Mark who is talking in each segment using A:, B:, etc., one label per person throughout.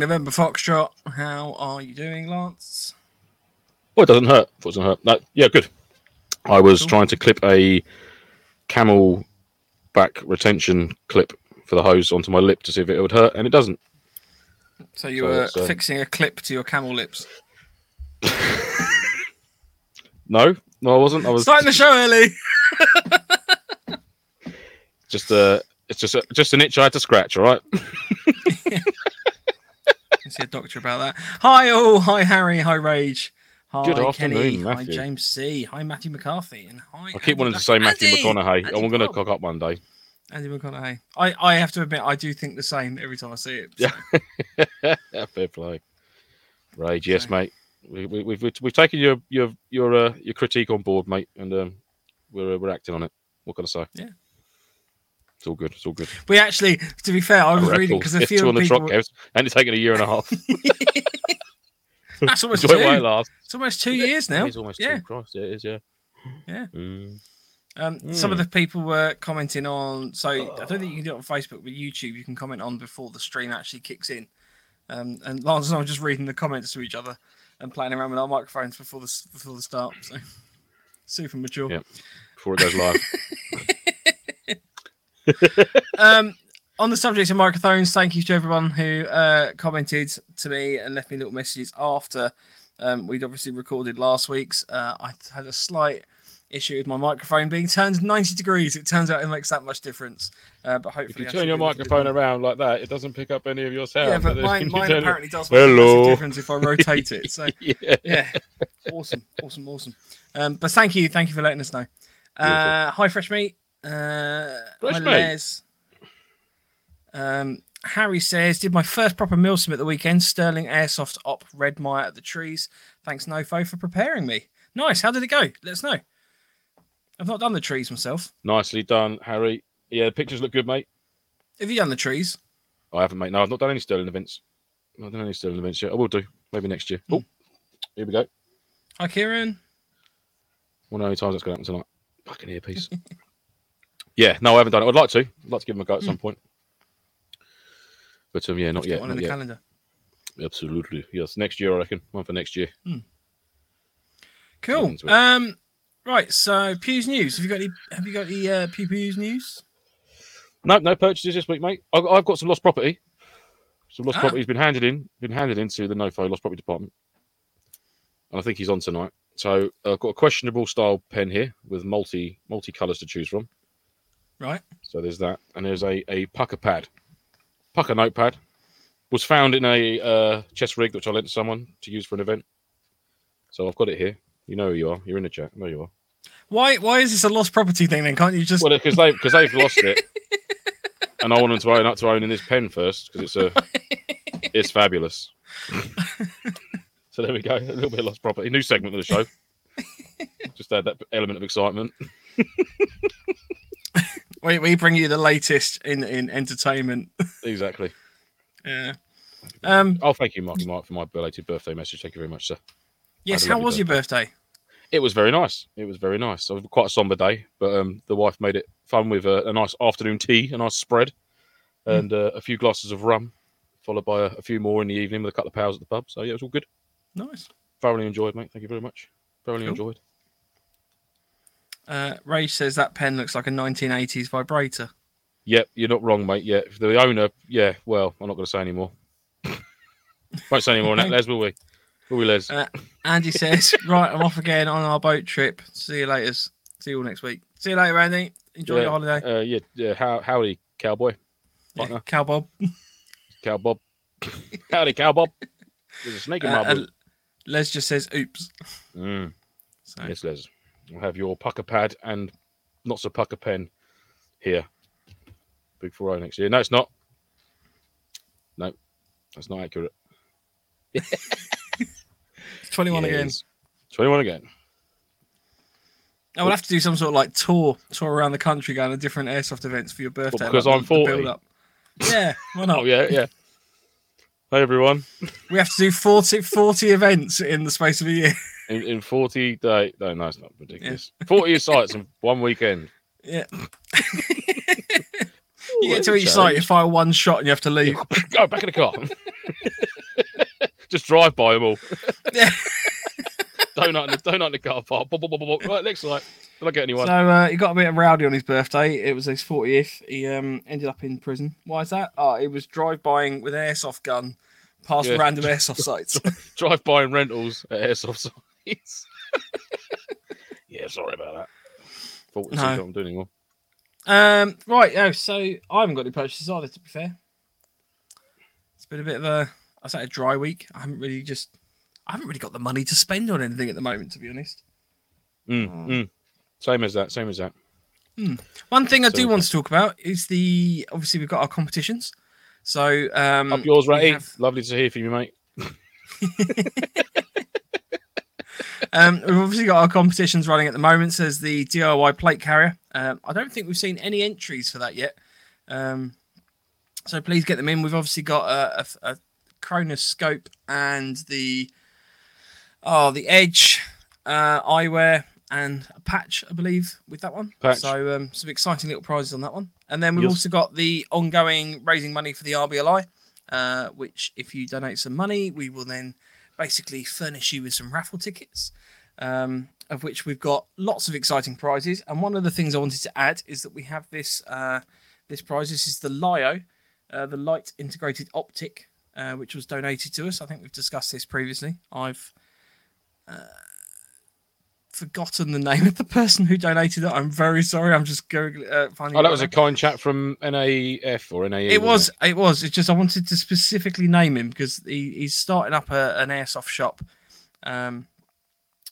A: November Foxtrot. How are you doing, Lance?
B: Well, it doesn't hurt. It doesn't hurt. No, yeah, good. I was
A: Cool.
B: trying to clip a camel back retention clip for the hose onto my lip to see if it would hurt, and it doesn't.
A: So you
B: So
A: were
B: um,
A: fixing a clip to your camel lips.
B: No, no, I wasn't. I was
A: Starting the show early.
B: just uh it's just a, just an itch I had to scratch. All right.
A: see a doctor about that. Hi all. Hi Harry. Hi Rage. Hi
B: Good
A: Kenny.
B: afternoon,
A: Hi James C. Hi Matthew McCarthy. And hi.
B: I keep
A: Andy
B: wanting to say Matthew
A: Andy!
B: McConaughey.
A: Andy
B: I'm going to cock up one day.
A: Andy McConaughey. I, I have to admit I do think the same every time I see it.
B: Yeah. yeah, fair play. Rage, yes,
A: Okay.
B: mate. We, we, we've we've taken your your your uh, your critique on board, mate, and um, we're uh, we're acting on it. What can I say?
A: Yeah.
B: It's all good. It's all good.
A: We actually, to be fair, I was reading because a
B: It's two
A: few
B: on the
A: people.
B: trot, and it's taken a year and a half.
A: That's almost
B: Enjoy it while it
A: two. It's almost two years now.
B: It's almost
A: Yeah.
B: two. Christ, yeah, it is. Yeah.
A: Yeah.
B: Mm.
A: Um, Some of the people were commenting on. So I don't think you can do it on Facebook, but YouTube you can comment on before the stream actually kicks in. Um, and Lance and I were just reading the comments to each other and playing around with our microphones before the before the start. So super mature.
B: Yeah. Before it goes live.
A: um, on the subject of microphones, thank you to everyone who uh, commented to me and left me little messages after um, we'd obviously recorded last week's. Uh, I had a slight issue with my microphone being turned 90 degrees. It turns out it makes that much difference. Uh, but
B: if
A: hopefully,
B: you turn your
A: be able to do
B: microphone around like that, it doesn't pick up any of your sound.
A: Yeah, but mine, mine
B: turn it-
A: apparently does make a
B: Hello.
A: massive difference if I rotate it. So
B: yeah.
A: yeah, awesome, awesome, awesome. Um, but thank you, thank you for letting us know. Uh, hi, fresh meat. Uh. Um, Harry says, did my first proper milsim at the weekend. Sterling Airsoft Op Red Mire at the trees. Thanks, Nofo, for preparing me. Nice. How did it go? Let us know. I've not done the trees myself.
B: Nicely done, Harry. Yeah, the pictures look good, mate.
A: Have you done the trees?
B: I haven't, mate. No, I've not done any Sterling events. I've not done any Sterling events yet. I will do. Maybe next year.
A: Hmm.
B: Oh, here we go.
A: Hi, Kieran.
B: One of the times that's going to happen tonight. Fucking earpiece. yeah, no, I haven't done it. I'd like to. I'd like to give them a go at some point. But um, yeah, not yet.
A: one
B: Not
A: the
B: yet.
A: calendar.
B: Absolutely. Yes, next year, I reckon. One for next year.
A: Cool. Um, right. So Pew's news. Have you got any? Have you got any uh, Pew Pew's news?
B: No, no purchases this week, mate. I've, I've got some lost property. Some lost
A: Ah.
B: property's been handed in, been handed into the NoFo lost property department, and I think he's on tonight. So I've got a questionable style pen here with multi multi colours to choose from.
A: Right.
B: So there's that, and there's a a Pukka Pad, pucker notepad, was found in a uh, chest rig which I lent to someone to use for an event. So I've got it here. You know who you are. You're in the chat. I know you are.
A: Why? Why is this a lost property thing? Then can't you just?
B: Well, because they because they've lost it, and I want them to own up to owning this pen first because it's a it's fabulous. so there we go, a little bit of lost property. New segment of the show. Just add that element of excitement.
A: we, we bring you the latest in in entertainment.
B: Exactly.
A: Yeah. Um.
B: Oh, thank you, Marky Mark, for my belated birthday message. Thank you very much, sir.
A: Yes. How was your birthday?
B: It was very nice. It was very nice. It was quite a somber day, but um, the wife made it fun with a, a nice afternoon tea, a nice spread, and uh, a few glasses of rum, followed by a, a few more in the evening with a couple of pals at the pub. So yeah, it was all good.
A: Nice.
B: Thoroughly enjoyed, mate. Thank you very much. Thoroughly
A: Cool.
B: enjoyed.
A: Uh, Ray says that pen looks like a 1980s vibrator.
B: Yep, you're not wrong, mate. Yeah, if the owner, yeah. Well, I'm not going to say anymore. Won't say any more on that, Les, will we? Will we, Les?
A: Uh, Andy says, "Right, I'm off again on our boat trip. See you later. See you all next week. See you later, Andy. Enjoy
B: yeah,
A: your holiday.
B: Uh, yeah, yeah. How, howdy, cowboy, partner.
A: Cow Bob.
B: cow Bob. howdy, cow Bob. There's a snake in my
A: Uh,
B: boot.
A: uh, Les just says, "Oops."
B: Mm,
A: So,
B: yes, Les. Have your Pukka Pad and not so pucker pen here. Big 4 next year. No, it's not. No, that's not accurate.
A: 21 again.
B: 21 again.
A: I will have to do some sort of like tour, tour around the country, going to different airsoft events for your birthday.
B: because
A: like
B: I'm
A: the- the
B: 40?
A: build-up. Yeah, why not?
B: Oh, yeah, yeah. Hey, everyone.
A: We have to do 40, 40 events in the space of a year.
B: In, in 40 day no no it's not ridiculous 40 sites in one weekend
A: Yeah. You get to each site, you fire one shot, and you have to leave.
B: go back in the car Just drive by them all.
A: Yeah.
B: donut, in the, donut in the car park. Right, next light. Did I get anyone?
A: So uh, he got a bit rowdy on his birthday. It was his 40th. He um, ended up in prison. Why is that? Oh, he was drive-buying with an airsoft gun past
B: Yeah.
A: random airsoft sites.
B: drive by and rentals at airsoft sites. yeah, sorry about that. Thought
A: No.
B: no. what I'm doing anymore.
A: um, right. Oh, so I haven't got any purchases either. To be fair, it's been a bit of a I say a dry week. I haven't really just I haven't really got the money to spend on anything at the moment. To be honest.
B: Mm,
A: Oh.
B: mm. Same as that. Same as that.
A: One thing I
B: So-
A: do want to talk about is the obviously we've got our competitions. So um,
B: Up yours, Ratty.
A: have-
B: Lovely to hear from you, mate.
A: Um, we've obviously got our competitions running at the moment. Says the DIY plate carrier. Um, I don't think we've seen any entries for that yet. Um, so please get them in. We've obviously got a, a, a Cronus scope and the oh the Edge uh, eyewear and a patch, I believe, with that one.
B: Patch.
A: So um, some exciting little prizes on that one. And then we've
B: Yes.
A: also got the ongoing raising money for the RBLI, uh, which if you donate some money, we will then basically furnish you with some raffle tickets, um, of which we've got lots of exciting prizes. And one of the things I wanted to add is that we have this uh, this prize. This is the LIO, uh, the Light Integrated Optic, uh, which was donated to us. I think we've discussed this previously. I've uh, forgotten the name of the person who donated it. I'm very sorry. I'm just going uh, finding.
B: Oh, that was a kind chat from NAF or NAE.
A: It was. It was. It's just I wanted to specifically name him because he, he's starting up a, an airsoft shop. Um,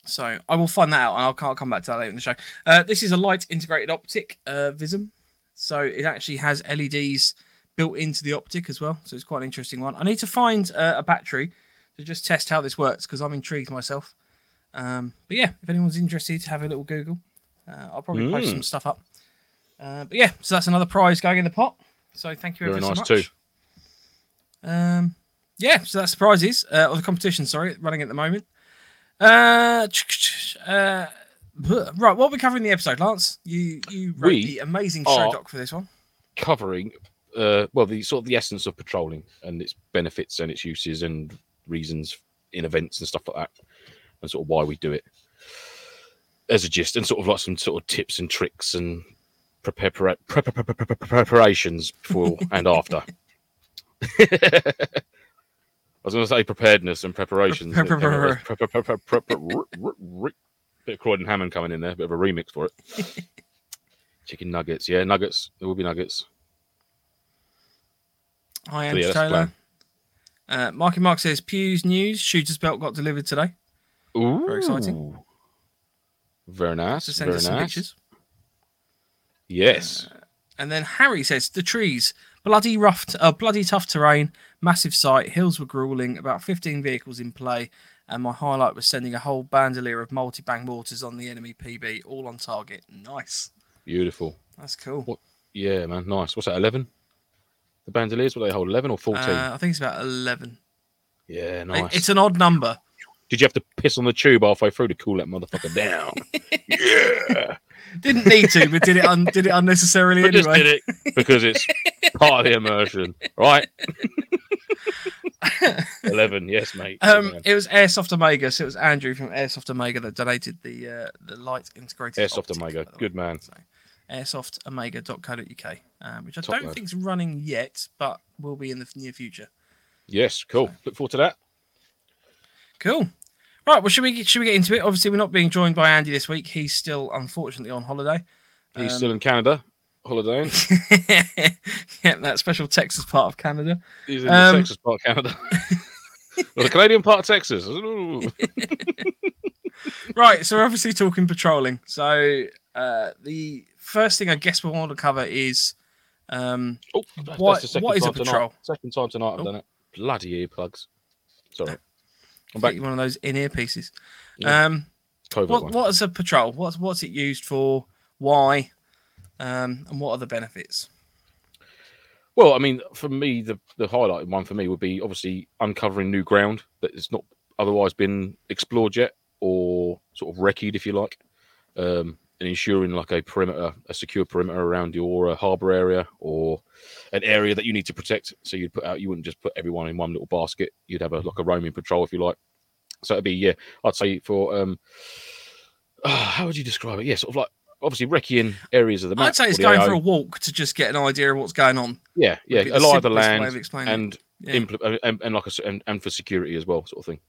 A: so I will find that out, and I'll, I'll come back to that later in the show. Uh, this is a light integrated optic uh, Vism, so it actually has LEDs built into the optic as well. So it's quite an interesting one. I need to find uh, a battery to just test how this works because I'm intrigued myself. Um, but yeah, if anyone's interested, have a little Google. Uh, I'll probably post
B: Mm.
A: some stuff up. Uh, but yeah, so that's another prize going in the pot. So thank you
B: Very
A: ever so
B: nice
A: much.
B: too.
A: Um, yeah, so that's the prizes uh, or the competition. Sorry, running at the moment. Uh, uh, right, what are we covering in the episode, Lance? You you wrote
B: We
A: the amazing show doc for this one.
B: Covering, uh, well, the sort of the essence of patrolling and its benefits and its uses and reasons in events and stuff like that, and sort of why we do it as a gist, and sort of like some sort of tips and tricks and prepare, preparations before and after. I was going to say preparedness and preparations.
A: Pre-
B: Bit of Croydon Hammond coming in there, bit of a remix for it. Chicken nuggets, yeah, nuggets. There will be nuggets.
A: Hi,
B: So,
A: Andrew
B: yeah,
A: Taylor. Uh, Marky Mark says Pew's news shooter's belt got delivered today.
B: Ooh,
A: Very exciting.
B: Very nice.
A: Send
B: very
A: us some
B: nice.
A: pictures.
B: Yes.
A: And then Harry says the trees, bloody rough, t- uh, bloody tough terrain, massive site, hills were grueling, about 15 vehicles in play, and my highlight was sending a whole bandolier of multi-bang mortars on the enemy PB, all on target. Nice,
B: Beautiful.
A: that's cool.
B: What- Yeah, man. Nice. What's that? Eleven. The bandoliers. What they hold? Eleven or fourteen?
A: Uh, I think it's about 11.
B: yeah,
A: It-
B: nice.
A: It's an odd number.
B: Did you have to piss on the tube halfway through to cool that motherfucker down? yeah.
A: Didn't need to, but did it un- did it unnecessarily
B: But
A: anyway.
B: did it because it's part of the immersion, right? Eleven. Yes, mate.
A: Um, it was Airsoft Omega, so it was Andrew from Airsoft Omega that donated the uh, the light integrated.
B: Airsoft
A: optic,
B: Omega.
A: by the way.
B: Good man.
A: So, airsoftomega.co.uk, um, which I
B: Top
A: don't
B: lad.
A: think's running yet, but will be in the near future.
B: Yes. Cool. Look forward to that.
A: Cool. Right. Well, should we should we get into it? Obviously, we're not being joined by Andy this week. He's still unfortunately on holiday.
B: He's
A: Um,
B: still in Canada, holidaying.
A: yeah, that special Texas part of Canada.
B: He's in
A: Um,
B: the Texas part of Canada. or the Canadian part of Texas.
A: Right. So we're obviously talking patrolling. So uh, the first thing I guess we want to cover is um,
B: Oh, that's,
A: What-
B: that's the second
A: what is a
B: time tonight.
A: patrol?
B: Second time tonight I've
A: Oh.
B: done it. Bloody earplugs. Sorry. I'm
A: get you one of those in-ear pieces.
B: Yeah.
A: Um, what what is a patrol? What's what's it used for? Why? Um, and what are the benefits?
B: Well, I mean, for me, the the highlighted one for me would be obviously uncovering new ground that has not otherwise been explored yet, or sort of wrecked, if you like, um, and ensuring like a perimeter, a secure perimeter around your uh, harbour area, or an area that you need to protect. So you'd put out, you wouldn't just put everyone in one little basket. You'd have a like a roaming patrol if you like. So it'd be yeah, I'd say for um, uh, how would you describe it? Yeah, sort of like obviously recceing areas of the map.
A: I'd say it's going
B: AO.
A: for a walk to just get an idea of what's going on.
B: yeah, yeah, a lot of the land and
A: Yeah.
B: impl- and, and like said, and, and for security as well, sort of thing.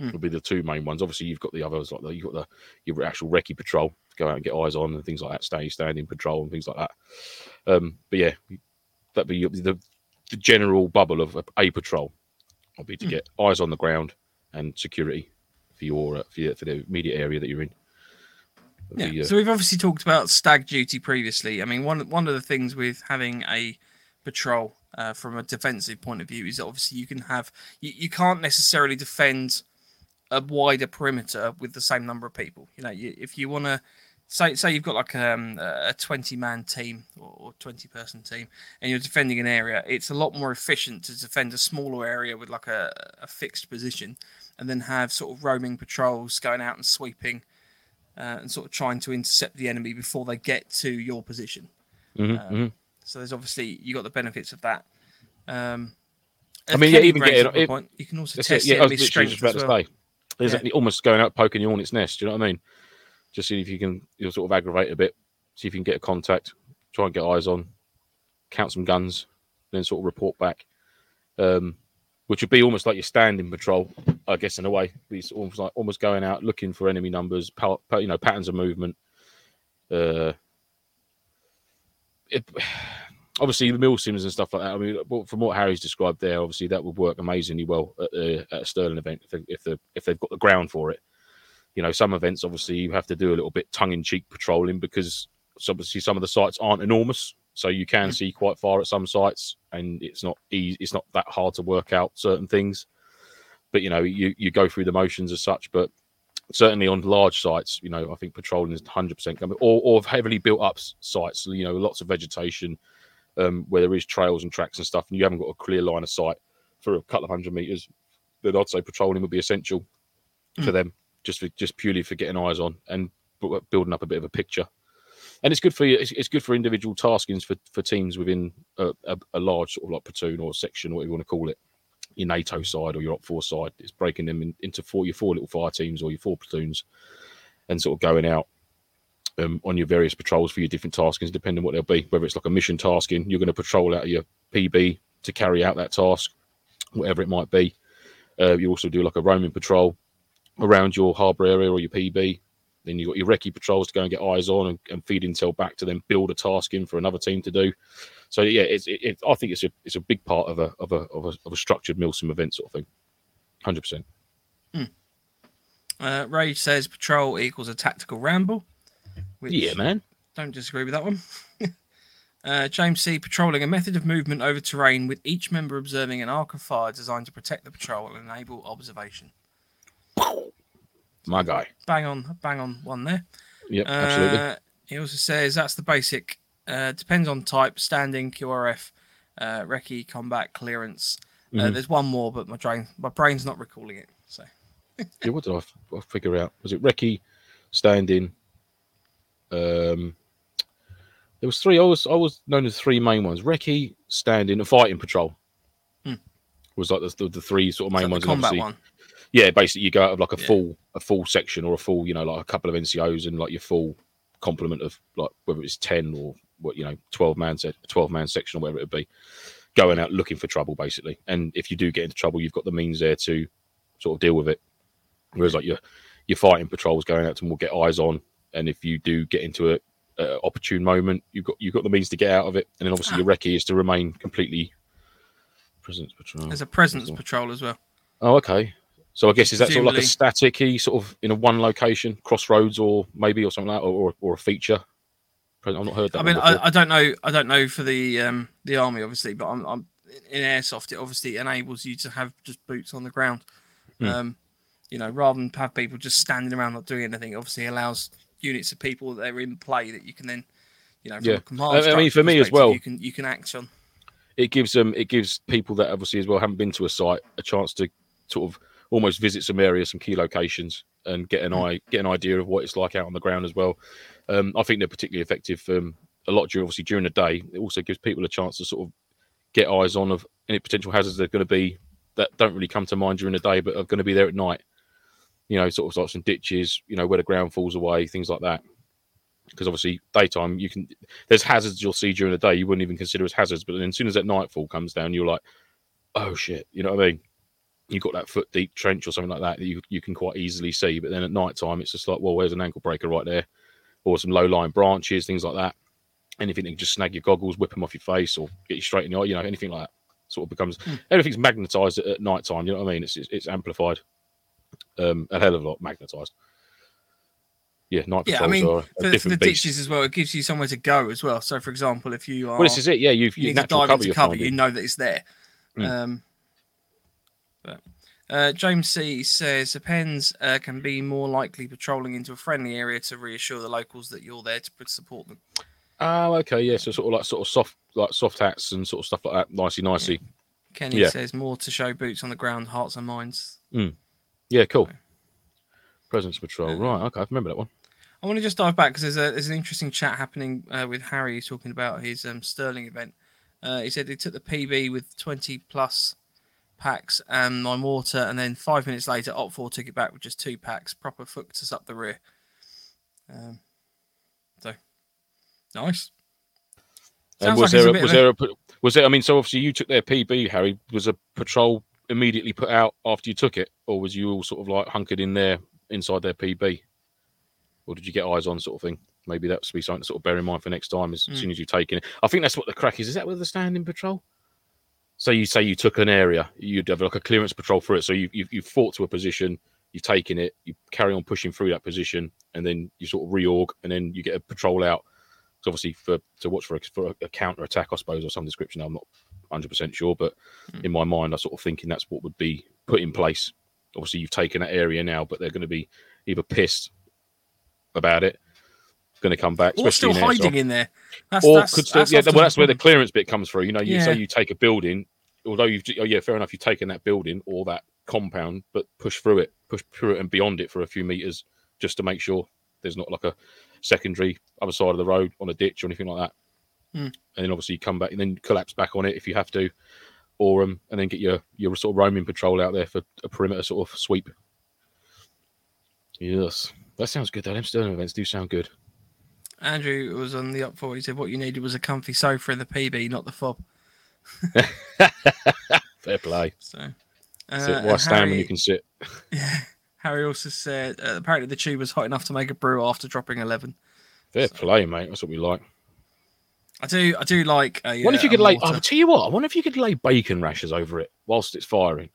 A: Hmm.
B: Would be the two main ones. Obviously, you've got the others like the, you've got the your actual recce patrol to go out and get eyes on and things like that, stay standing patrol and things like that. Um, but yeah, that'd be the the general bubble of a patrol. Would be to
A: Hmm.
B: get eyes on the ground and security for your uh, for, for the immediate area that you're in.
A: Yeah.
B: That'd uh,
A: So we've obviously talked about stag duty previously. I mean, one one of the things with having a patrol uh, from a defensive point of view is obviously you can have you, you can't necessarily defend a wider perimeter with the same number of people. You know, you, if you want to say say you've got like um, a twenty man team or, or twenty person team, and you're defending an area, it's a lot more efficient to defend a smaller area with like a, a fixed position, and then have sort of roaming patrols going out and sweeping uh, and sort of trying to intercept the enemy before they get to your position.
B: mhm,
A: um,
B: mhm.
A: So there's obviously you got the benefits of that. Um,
B: I mean, yeah, even getting- it-
A: point, you can also test
B: it. Yeah,
A: the
B: I was
A: enemy's
B: literally
A: strength as
B: to
A: well.
B: say. There's
A: Yeah.
B: almost going out poking your hornet's nest. Do you know what I mean? Just see if you can you'll sort of aggravate a bit, see if you can get a contact, try and get eyes on, count some guns, then sort of report back. Um, which would be almost like your standing patrol, I guess, in a way. Be almost like almost going out looking for enemy numbers, you know, patterns of movement. Uh, it, obviously the milsims and stuff like that. I mean, from what Harry's described there, obviously that would work amazingly well at, the, at a Sterling event if, they, if the if they've got the ground for it. You know, some events obviously you have to do a little bit tongue in cheek patrolling because obviously some of the sites aren't enormous, so you can see quite far at some sites, and it's not easy. It's not that hard to work out certain things. But you know, you you go through the motions as such, but certainly on large sites, you know, I think patrolling is 100% coming, or, or heavily built up sites, you know, lots of vegetation um, where there is trails and tracks and stuff, and you haven't got a clear line of sight for a couple of hundred meters, then I'd say patrolling would be essential for them, just for, just purely for getting eyes on and bu- building up a bit of a picture. And it's good for you. It's, it's good for individual taskings for, for teams within a, a, a large sort of like platoon or section, whatever you want to call it your NATO side or your Op 4 side. It's breaking them in, into four your four little fire teams or your four platoons and sort of going out um, on your various patrols for your different taskings, depending on what they'll be. Whether it's like a mission tasking, you're going to patrol out of your PB to carry out that task, whatever it might be. Uh, you also do like a roaming patrol around your harbour area or your PB. Then you've got your recce patrols to go and get eyes on and, and feed intel back to them, build a task in for another team to do. So yeah, it's it, it, I think it's a it's a big part of a of a of a, of a structured Milsim event sort of thing. Hundred percent.
A: Uh, Rage says patrol equals a tactical ramble. Which
B: Yeah, man.
A: Don't disagree with that one. uh, James C. Patrolling a method of movement over terrain with each member observing an arc of fire designed to protect the patrol and enable observation.
B: My guy.
A: Bang on, bang on one there.
B: Yep, absolutely.
A: Uh, he also says that's the basic. Uh, depends on type, standing, QRF, uh, recce, combat, clearance. Uh,
B: Mhm.
A: there's one more, but my brain, my brain's not recalling it. So
B: Yeah, what did I, f- I figure out? Was it Recce, standing? Um, there was three. I was I was known as three main ones: Recce, standing, and fighting patrol.
A: Hmm.
B: Was like the, the, the three sort of main ones.
A: the combat one.
B: Yeah, basically you go out of like a
A: Yeah.
B: full a full section or a full, you know, like a couple of NCOs and like your full complement of like whether it's ten or what you know, twelve man set twelve man section or whatever it would be, going out looking for trouble basically. And if you do get into trouble, you've got the means there to sort of deal with it. Whereas like your your fighting patrols going out to more get eyes on, and if you do get into a, a opportune moment, you've got you've got the means to get out of it. And then obviously
A: Ah.
B: your recce is to remain completely presence patrol.
A: There's a presence
B: Cool.
A: patrol as well.
B: Oh, okay. So I guess is that sort of like a
A: Presumably-
B: staticky sort of in a one location, crossroads, or maybe or something like that, or, or, or a feature. I've not heard that.
A: I mean. I, I don't know. I don't know for the um, the army, obviously, but I'm, I'm in airsoft. It obviously enables you to have just boots on the ground.
B: Hmm.
A: Um, you know, rather than have people just standing around not doing anything. Obviously, allows units of people that are in play that you can then, you know, from
B: Yeah. I- I mean, for me as well-
A: you can you can act on.
B: it gives them it gives people that obviously as well haven't been to a site a chance to sort of almost visit some areas, some key locations, and get an
A: Mm.
B: eye get an idea of what it's like out on the ground as well. Um, I think they're particularly effective. Um, a lot during obviously during the day. It also gives people a chance to sort of get eyes on of any potential hazards that are going to be that don't really come to mind during the day, but are going to be there at night. You know, sort of like some ditches, you know, where the ground falls away, things like that. Because obviously, daytime you can there's hazards you'll see during the day you wouldn't even consider as hazards, but then as soon as that nightfall comes down, you're like, oh shit, you know what I mean? You've got that foot deep trench or something like that that you you can quite easily see. But then at night time, it's just like, well, where's an ankle breaker right there, or some low lying branches, things like that. Anything that can just snag your goggles, whip them off your face, or get you straight in the eye, you know, anything like that sort of becomes
A: Hmm.
B: everything's magnetized at, at night time. You know what I mean? It's it's, it's amplified, um, a hell of a lot magnetized. Yeah, night
A: Yeah, I
B: patrols
A: mean,
B: are a
A: For, for the
B: different beast.
A: ditches as well, it gives you somewhere to go as well. So, for example, if you are
B: Well, this is it. Yeah, you've
A: you
B: you
A: need to dive
B: cover
A: into cover, you know that it's there.
B: Mm.
A: Um, but uh, James C says the pens uh, can be more likely patrolling into a friendly area to reassure the locals that you're there to support them.
B: Oh, okay, yeah. So sort of like sort of soft like soft hats and sort of stuff like that. Nicey, nicey.
A: Kenny
B: Yeah.
A: says more to show boots on the ground, hearts and minds.
B: Yeah, cool. Presence patrol.
A: Uh,
B: Right. Okay, I remember that one.
A: I want to just dive back because there's a there's an interesting chat happening uh, with Harry talking about his um, Sterling event. Uh, he said he took the PB with 20 plus packs and my water, and then five minutes later, Op4 took it back with just two packs. Proper fucked us up the rear. Um, so nice.
B: And
A: Sounds
B: was
A: like
B: there
A: a
B: was there a was there? I mean, so obviously you took their PB, Harry. Was a patrol immediately put out after you took it, or was you all sort of like hunkered in there inside their PB, or did you get eyes on sort of thing? Maybe that's be something to sort of bear in mind for next time. As
A: Mm.
B: soon as you've taken it, I think that's what the crack is. Is that with the standing patrol? So you say you took an area, you'd have like a clearance patrol for it. So you you you fought to a position, you've taken it, you carry on pushing through that position, and then you sort of reorg, and then you get a patrol out. So obviously for to watch for a, for a counter attack, I suppose, or some description. I'm not 100 percent sure, but
A: Mm.
B: in my mind, I sort of thinking that's what would be put in place. Obviously, you've taken that area now, but they're going to be either pissed about it, going to come back,
A: Or still
B: in
A: hiding in there. That's,
B: or
A: that's,
B: could still,
A: that's
B: yeah, well, that's where the clearance bit comes through. You know, you
A: Yeah.
B: say you take a building, although you've, oh yeah, fair enough, you've taken that building or that compound, but push through it, push through it and beyond it for a few meters just to make sure there's not like a secondary other side of the road on a ditch or anything like that.
A: Hmm.
B: And then obviously you come back and then collapse back on it if you have to, or um, and then get your your sort of roaming patrol out there for a perimeter sort of sweep. Yes, that sounds good. Though. Them Sterling events do sound good.
A: Andrew was on the up for. He said what you needed was a comfy sofa in the PB, not the fob.
B: Fair play.
A: So,
B: Sit,
A: uh,
B: why
A: and
B: stand when you can sit? Yeah.
A: Harry also said uh, apparently the tube was hot enough to make a brew after dropping eleven.
B: Fair play, mate. That's what we like.
A: I do, I do like. A,
B: What if
A: uh,
B: you
A: a
B: could lay? I'll tell you what. I wonder if you could lay bacon rashers over it whilst it's firing.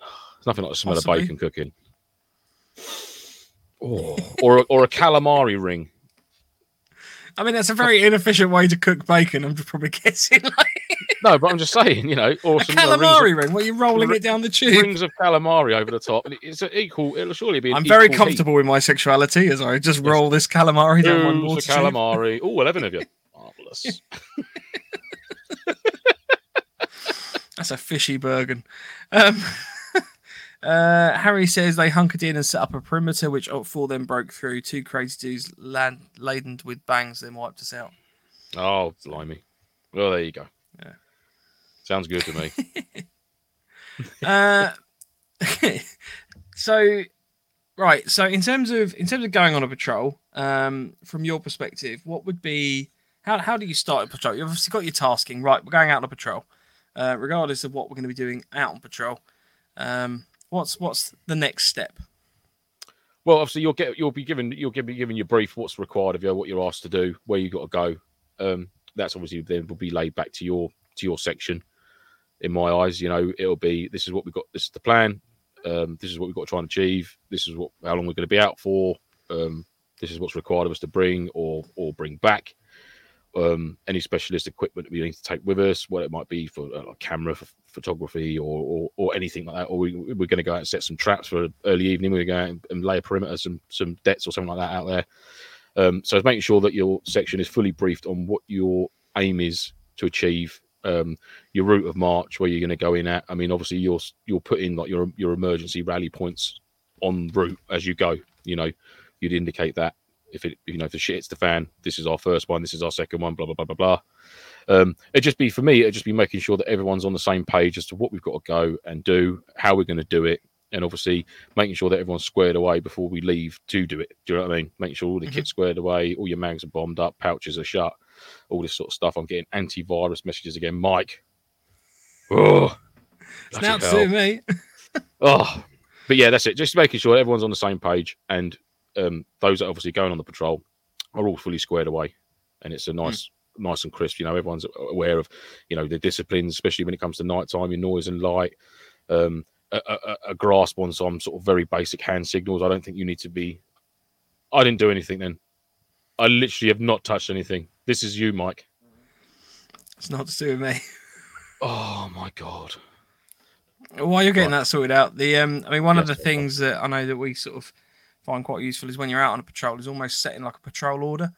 B: There's nothing like the smell
A: Possibly.
B: of bacon cooking. Oh, or a, or a calamari ring.
A: I mean, that's a very inefficient way to cook bacon. I'm probably guessing like
B: No, but I'm just saying, you know, or
A: a
B: uh,
A: calamari ring. What are you rolling
B: ri-
A: it down the tube?
B: rings of calamari over the top, and it's an equal. It'll surely be.
A: I'm very
B: equal heat.
A: comfortable with my sexuality as I just roll this calamari down one water
B: calamari? Oh, 11 of you. Marvelous.
A: That's a fishy Bergen. Um, uh, Harry says they hunkered in and set up a perimeter, which Op 4 then broke through. Two crazy dudes land, laden with bangs, then wiped us out.
B: Oh, blimey. Well, there you go.
A: Yeah.
B: Sounds good to me.
A: Uh, so, right. So, in terms of in terms of going on a patrol, um, from your perspective, what would be how how do you start a patrol? You've obviously got your tasking. Right, we're going out on a patrol. Uh, regardless of what we're going to be doing out on patrol, um, what's what's the next step?
B: Well, obviously you'll get you'll be given you'll be given your brief what's required of you, what you're asked to do, where you got to go. Um, that's obviously then will be laid back to your to your section. In my eyes, you know, it'll be this is what we've got. This is the plan. Um, this is what we've got to try and achieve. This is what how long we're going to be out for. Um, this is what's required of us to bring or or bring back. Um, any specialist equipment that we need to take with us, what it might be for uh, camera for photography or, or or anything like that. Or we, we're going to go out and set some traps for early evening. We're going to go out and lay a perimeter, some some dets or something like that out there. Um, so it's making sure that your section is fully briefed on what your aim is to achieve. Um, your route of march, where you're going to go in at. I mean, obviously you're you're putting like your your emergency rally points on route as you go. You know, you'd indicate that if it you know if the shit hits the fan, this is our first one, this is our second one, blah blah blah blah blah. Um, it'd just be for me, it'd just be making sure that everyone's on the same page as to what we've got to go and do, how we're going to do it, and obviously making sure that everyone's squared away before we leave to do it. Do you know what I mean? Making sure all the
A: Mhm.
B: kit's squared away, all your mags are bombed up, pouches are shut, all this sort of stuff. I'm getting antivirus messages again, Mike. Oh,
A: It's now to
B: hell.
A: me.
B: Oh, but yeah, that's it. Just making sure everyone's on the same page, and um, those that are obviously going on the patrol are all fully squared away, and it's a nice, nice and crisp. You know, everyone's aware of, you know, the disciplines, especially when it comes to night time, your noise and light. Um, a, a, a- grasp on some sort of very basic hand signals. I don't think you need to be. I didn't do anything then. I literally have not touched anything. This is you, Mike.
A: It's not to do with me.
B: Oh my god.
A: While you're getting
B: Right.
A: that sorted out, the um, I mean, one of the things that I know that we sort of find quite useful is when you're out on a patrol, is almost setting like a patrol order.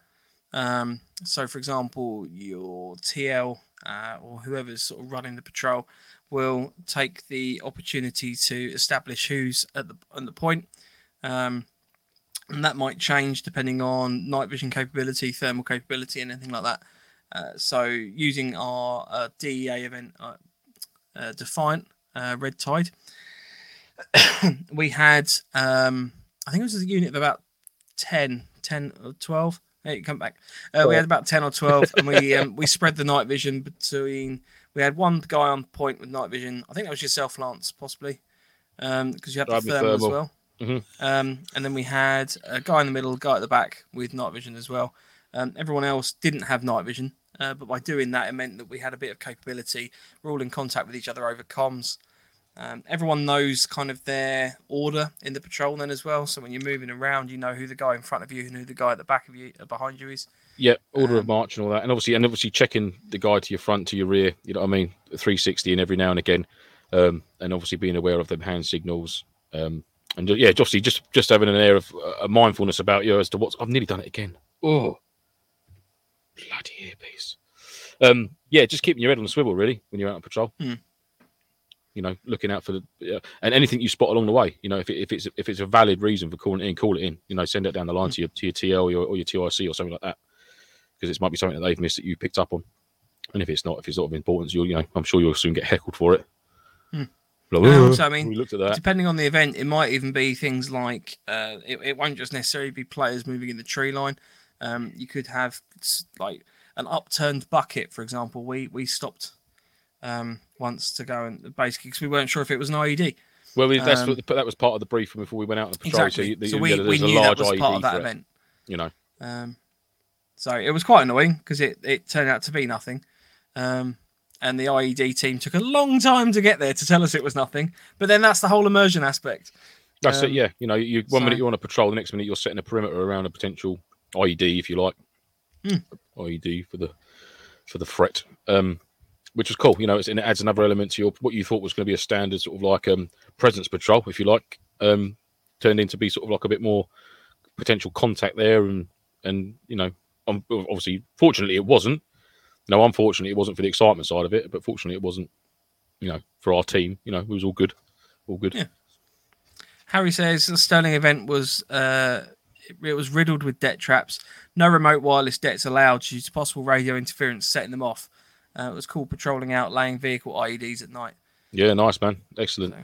A: Um, so, for example, your TL uh, or whoever's sort of running the patrol will take the opportunity to establish who's at the on the point. Um, and that might change depending on night vision capability, thermal capability, and anything like that. Uh, so, using our uh, DEA event, uh, uh, Defiant, uh, Red Tide, we had, um, I think it was a unit of about 10, 10 or 12. Hey, come back. Uh, we had about 10 or 12, and we um, we spread the night vision between. We had one guy on point with night vision. I think that was yourself, Lance, possibly, because you had the
B: be
A: thermal, as
B: thermal.
A: well.
B: Mhm.
A: Um, and then we had a guy in the middle, guy at the back with night vision as well. Um, everyone else didn't have night vision, uh, but by doing that, it meant that we had a bit of capability. We're all in contact with each other over comms. Um, everyone knows kind of their order in the patrol then as well. So when you're moving around, you know who the guy in front of you and who the guy at the back of you, uh, behind you is.
B: Yeah, order of
A: Um,
B: march and all that, and obviously, and obviously checking the guy to your front, to your rear. You know what I mean? 360 and every now and again, um, and obviously being aware of them hand signals. Um, and yeah, obviously, just just having an air of uh, mindfulness about you as to what's. I've nearly done it again. Oh, bloody earpiece. Um, yeah, just keeping your head on the swivel, really, when you're out on patrol.
A: Hmm.
B: You know, looking out for the yeah, and anything you spot along the way. You know, if, it, if it's if it's a valid reason for calling it in, call it in. You know, send it down the line to your to your TL or your, or your 2IC or something like that because it might be something that they've missed that you picked up on. And if it's not, if it's not of importance, you'll, you know, I'm sure you'll soon get heckled for it.
A: Hmm.
B: Like, "Oh,
A: also, I mean,
B: we looked at that.
A: Depending on the event, it might even be things like uh, it, it won't just necessarily be players moving in the tree line. Um, you could have like an upturned bucket, for example. We we stopped um, once to go and basically because we weren't sure if it was an IED.
B: Well, we, that's
A: um,
B: that was part of the brief before we went out on the patrol.
A: Exactly.
B: So, you,
A: So,
B: you,
A: we,
B: yeah,
A: we
B: there's a
A: knew that was part
B: IED
A: of that
B: threat,
A: event.
B: You know,
A: Um, so it was quite annoying because it, it turned out to be nothing. Um, and the IED team took a long time to get there to tell us it was nothing. But then that's the whole immersion aspect.
B: that's it.
A: Um,
B: Yeah, you know, you one
A: so-
B: minute you're on a patrol, the next minute you're setting a perimeter around a potential IED, if you like,
A: Hmm.
B: IED for the for the threat. Um, which was cool. You know, it's, and it adds another element to your what you thought was going to be a standard sort of like um presence patrol, if you like, um, turned into be sort of like a bit more potential contact there, and and you know, um, obviously, fortunately, it wasn't. No, unfortunately, it wasn't for the excitement side of it, but fortunately, it wasn't. You know, for our team, you know, it was all good, all good.
A: Yeah. Harry says the Sterling event was uh, it was riddled with det traps. No remote wireless dets allowed due to possible radio interference, setting them off. Uh, it was called patrolling out, laying vehicle IEDs at night.
B: Yeah, nice man, excellent.
A: So,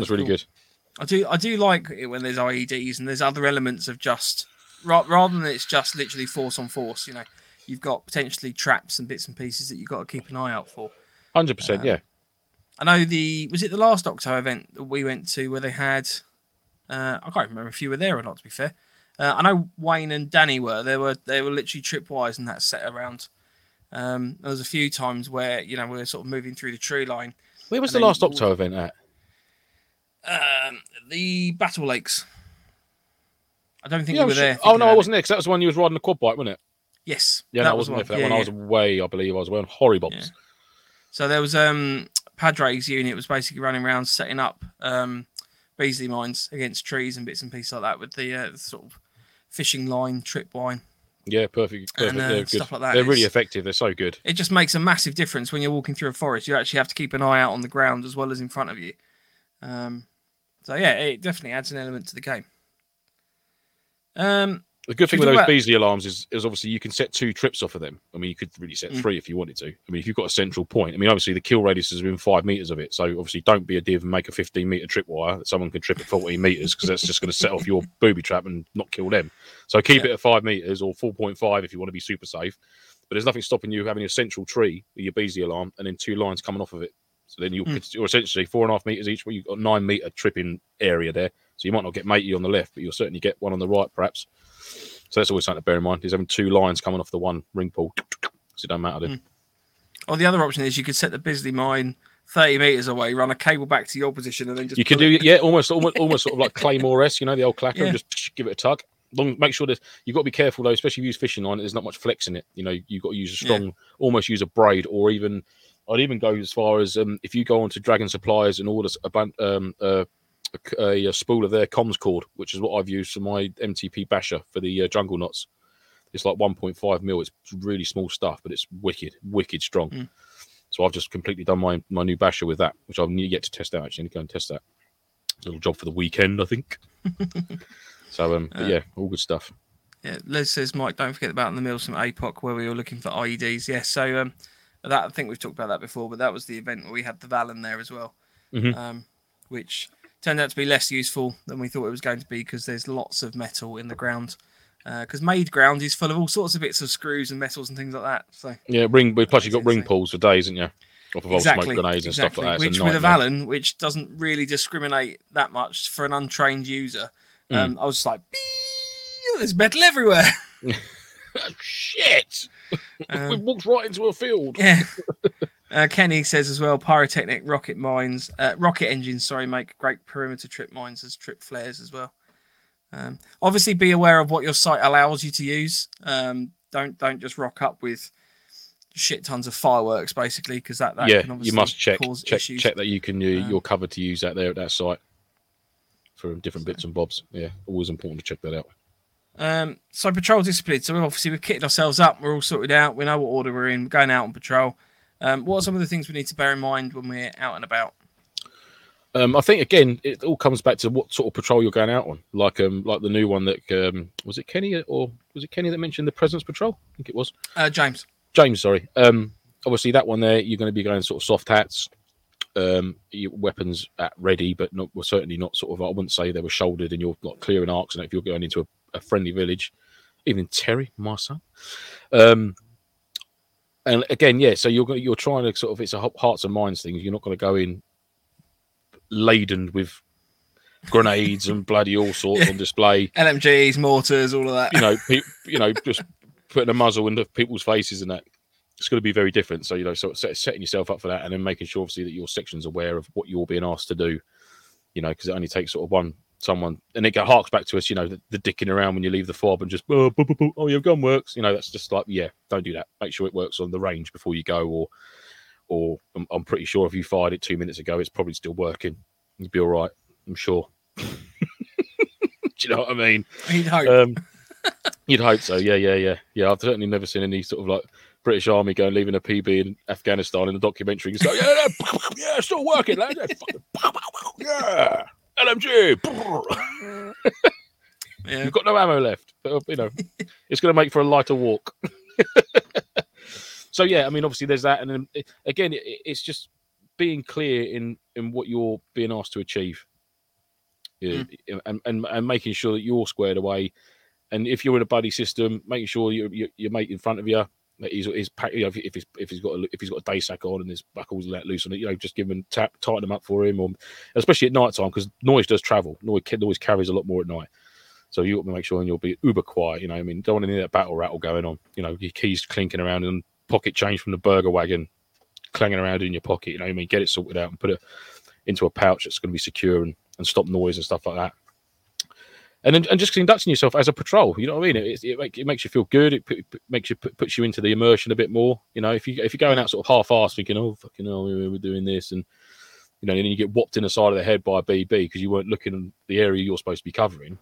B: That's really
A: cool.
B: good.
A: I do I do like it when there's IEDs and there's other elements of just rather than it's just literally force on force. You know, you've got potentially traps and bits and pieces that you've got to keep an eye out for.
B: Hundred percent,
A: Um,
B: yeah.
A: I know the was it the last Octo event that we went to where they had uh, I can't remember if you were there or not. To be fair, uh, I know Wayne and Danny were. They were they were literally tripwires and that set around. Um, there was a few times where you know we were sort of moving through the tree line.
B: Where was the last Octo event at?
A: Um, the Battle Lakes. I don't think
B: Yeah,
A: you were there.
B: oh no, I wasn't there because that was the one you was riding the quad bike, wasn't it?
A: Yes,
B: Yeah,
A: that
B: no, I
A: was
B: wasn't there for that
A: Yeah,
B: one. I was
A: yeah.
B: away, I believe. I was wearing Horribobs.
A: Yeah. So there was um Padraig's unit was basically running around setting up um Bisley mines against trees and bits and pieces like that with the uh, sort of fishing line, trip line.
B: Yeah, perfect. perfect.
A: And, uh,
B: They're good.
A: stuff like that.
B: They're really effective. They're so good.
A: It just makes a massive difference when you're walking through a forest. You actually have to keep an eye out on the ground as well as in front of you. Um, so yeah, it definitely adds an element to the game. Um,
B: The good thing with those
A: talk
B: Bisley alarms is, is obviously you can set two trips off of them. I mean, you could really set
A: Mm.
B: three if you wanted to. I mean, if you've got a central point, I mean, obviously the kill radius is within five meters of it. So obviously, don't be a div and make a 15 meter trip wire that someone can trip at 14 meters because that's just going to set off your booby trap and not kill them. So keep
A: Yeah.
B: it at five meters or 4.5 if you want to be super safe. But there's nothing stopping you having a central tree with your Bisley alarm and then two lines coming off of it. So then you're,
A: Mm.
B: you're essentially four and a half meters each. Well, you've got nine meter tripping area there. So you might not get matey on the left, but you'll certainly get one on the right, perhaps. So that's always something to bear in mind. He's having two lines coming off the one ring pull. So it don't matter then.
A: Or the other option is you could set the Bisley mine 30 meters away, run a cable back to your position, and then just
B: You can do
A: it.
B: yeah, almost almost almost sort of like Claymore S, you know, the old clacker,
A: Yeah.
B: and just give it a tug. Long, make sure that you've got to be careful though, especially if you use fishing line. There's not much flex in it. You know, you've got to use a
A: Yeah.
B: strong, almost use a braid, or even I'd even go as far as um, if you go onto Dragon Suppliers and order a, um, uh, a, a, a spool of their comms cord, which is what I've used for my MTP basher for the uh, jungle knots. It's like 1.5 mil. It's really small stuff, but it's wicked, wicked strong.
A: Mm.
B: So I've just completely done my my new basher with that, which I've yet to test out. Actually, I need to go and test that. Little job for the weekend, I think. so um, but
A: Uh,
B: yeah, all good stuff.
A: Yeah, Liz says, Mike, don't forget about in the mills from APOC where we were looking for IEDs. Yes, so um, that I think we've talked about that before, but that was the event where we had the Vallon there as well,
B: Mhm.
A: um, which turned out to be less useful than we thought it was going to be because there's lots of metal in the ground. Because made ground is full of all sorts of bits of screws and metals and things like that. So
B: Yeah, ring. Plus, you've got ring pulls for days, haven't you? Off of old
A: exactly,
B: smoke grenades and
A: exactly.
B: stuff like that. It's
A: Which with a. Vallon, which doesn't really discriminate that much for an untrained user,
B: Mm.
A: um, I was just like, there's metal everywhere.
B: Shit!
A: Um,
B: we walked right into a field.
A: Yeah. Uh, Kenny says as well, pyrotechnic rocket mines, uh, rocket engines, sorry, make great perimeter trip mines as trip flares as well. Um, obviously, be aware of what your site allows you to use. Um, don't don't just rock up with shit tons of fireworks, basically, because that, that
B: yeah,
A: can
B: you
A: obviously
B: must check
A: cause
B: check
A: issues.
B: check that you can uh,
A: Um,
B: you're covered to use that there at that site for different
A: So-
B: bits and bobs. Yeah, always important to check that out.
A: Um, so patrol discipline. So obviously we've kitted ourselves up. We're all sorted out. We know what order we're in. We're going out on patrol. Um, what are some of the things we need to bear in mind when we're out and about?
B: Um, I think again, it all comes back to what sort of patrol you're going out on. Like um, like the new one that um, was it Kenny or was it Kenny that mentioned the presence patrol? I think it was.
A: Uh, James.
B: James, sorry. Um, obviously that one there, you're going to be going sort of soft hats, um, your weapons at ready, but not well, certainly not sort of. I wouldn't say they were shouldered and you're like clearing arcs. And if you're going into a, a friendly village, even Terry, my son. Um, and again, yeah. So you're you're trying to sort of it's a hearts and minds thing. You're not going to go in laden with grenades and bloody all sorts
A: Yeah.
B: on display
A: LMGs, mortars, all of that.
B: you know, pe- you know, just putting a muzzle into people's faces and that. It's going to be very different. So you know, so setting yourself up for that, and then making sure obviously that your section's aware of what you're being asked to do. You know, because it only takes sort of one someone, and it harks back to us. You know, the, the dicking around when you leave the fob and just oh, oh, your gun works. You know, that's just like yeah, don't do that. Make sure it works on the range before you go, or or I'm, I'm pretty sure if you fired it two minutes ago, it's probably still working. You'd be all right. I'm sure. do you know what I mean?
A: You'd hope.
B: Um, you'd hope so. Yeah, yeah, yeah, yeah. I've certainly never seen any sort of like British Army going leaving a PB in Afghanistan in a documentary. And go, yeah, yeah, yeah, still working, lad. Yeah, yeah, LMG.
A: yeah.
B: You've got no ammo left. But, uh, you know, it's going to make for a lighter walk. so yeah, I mean, obviously there's that, and then eh, again, it, it's just being clear in in what you're being asked to achieve, Yeah, hmm. and, and and making sure that you're squared away. And if you're in a buddy system, making sure your your, your mate in front of you he's, he's you know, if, if he's if he's got a, if he's got a day sack on and his buckles let loose on it, you know, just give him tap tighten them up for him, or especially at night time because noise does travel. Noise noise carries a lot more at night. So you got to make sure and you'll be uber quiet. You know, I mean, don't want any of that battle rattle going on. You know, your keys clinking around and pocket change from the burger wagon clanging around in your pocket. You know, I mean, get it sorted out and put it into a pouch that's going to be secure and, and stop noise and stuff like that. And then, and just conducting yourself as a patrol, you know what I mean? It, it, it makes you feel good. It put- makes you put, puts you into the immersion a bit more. You know, if you if you're going out sort of half-assed, thinking, "Oh, fucking hell, we're doing this," and you know, and then you get whopped in the side of the head by a BB because you weren't looking in the area you're supposed to be covering,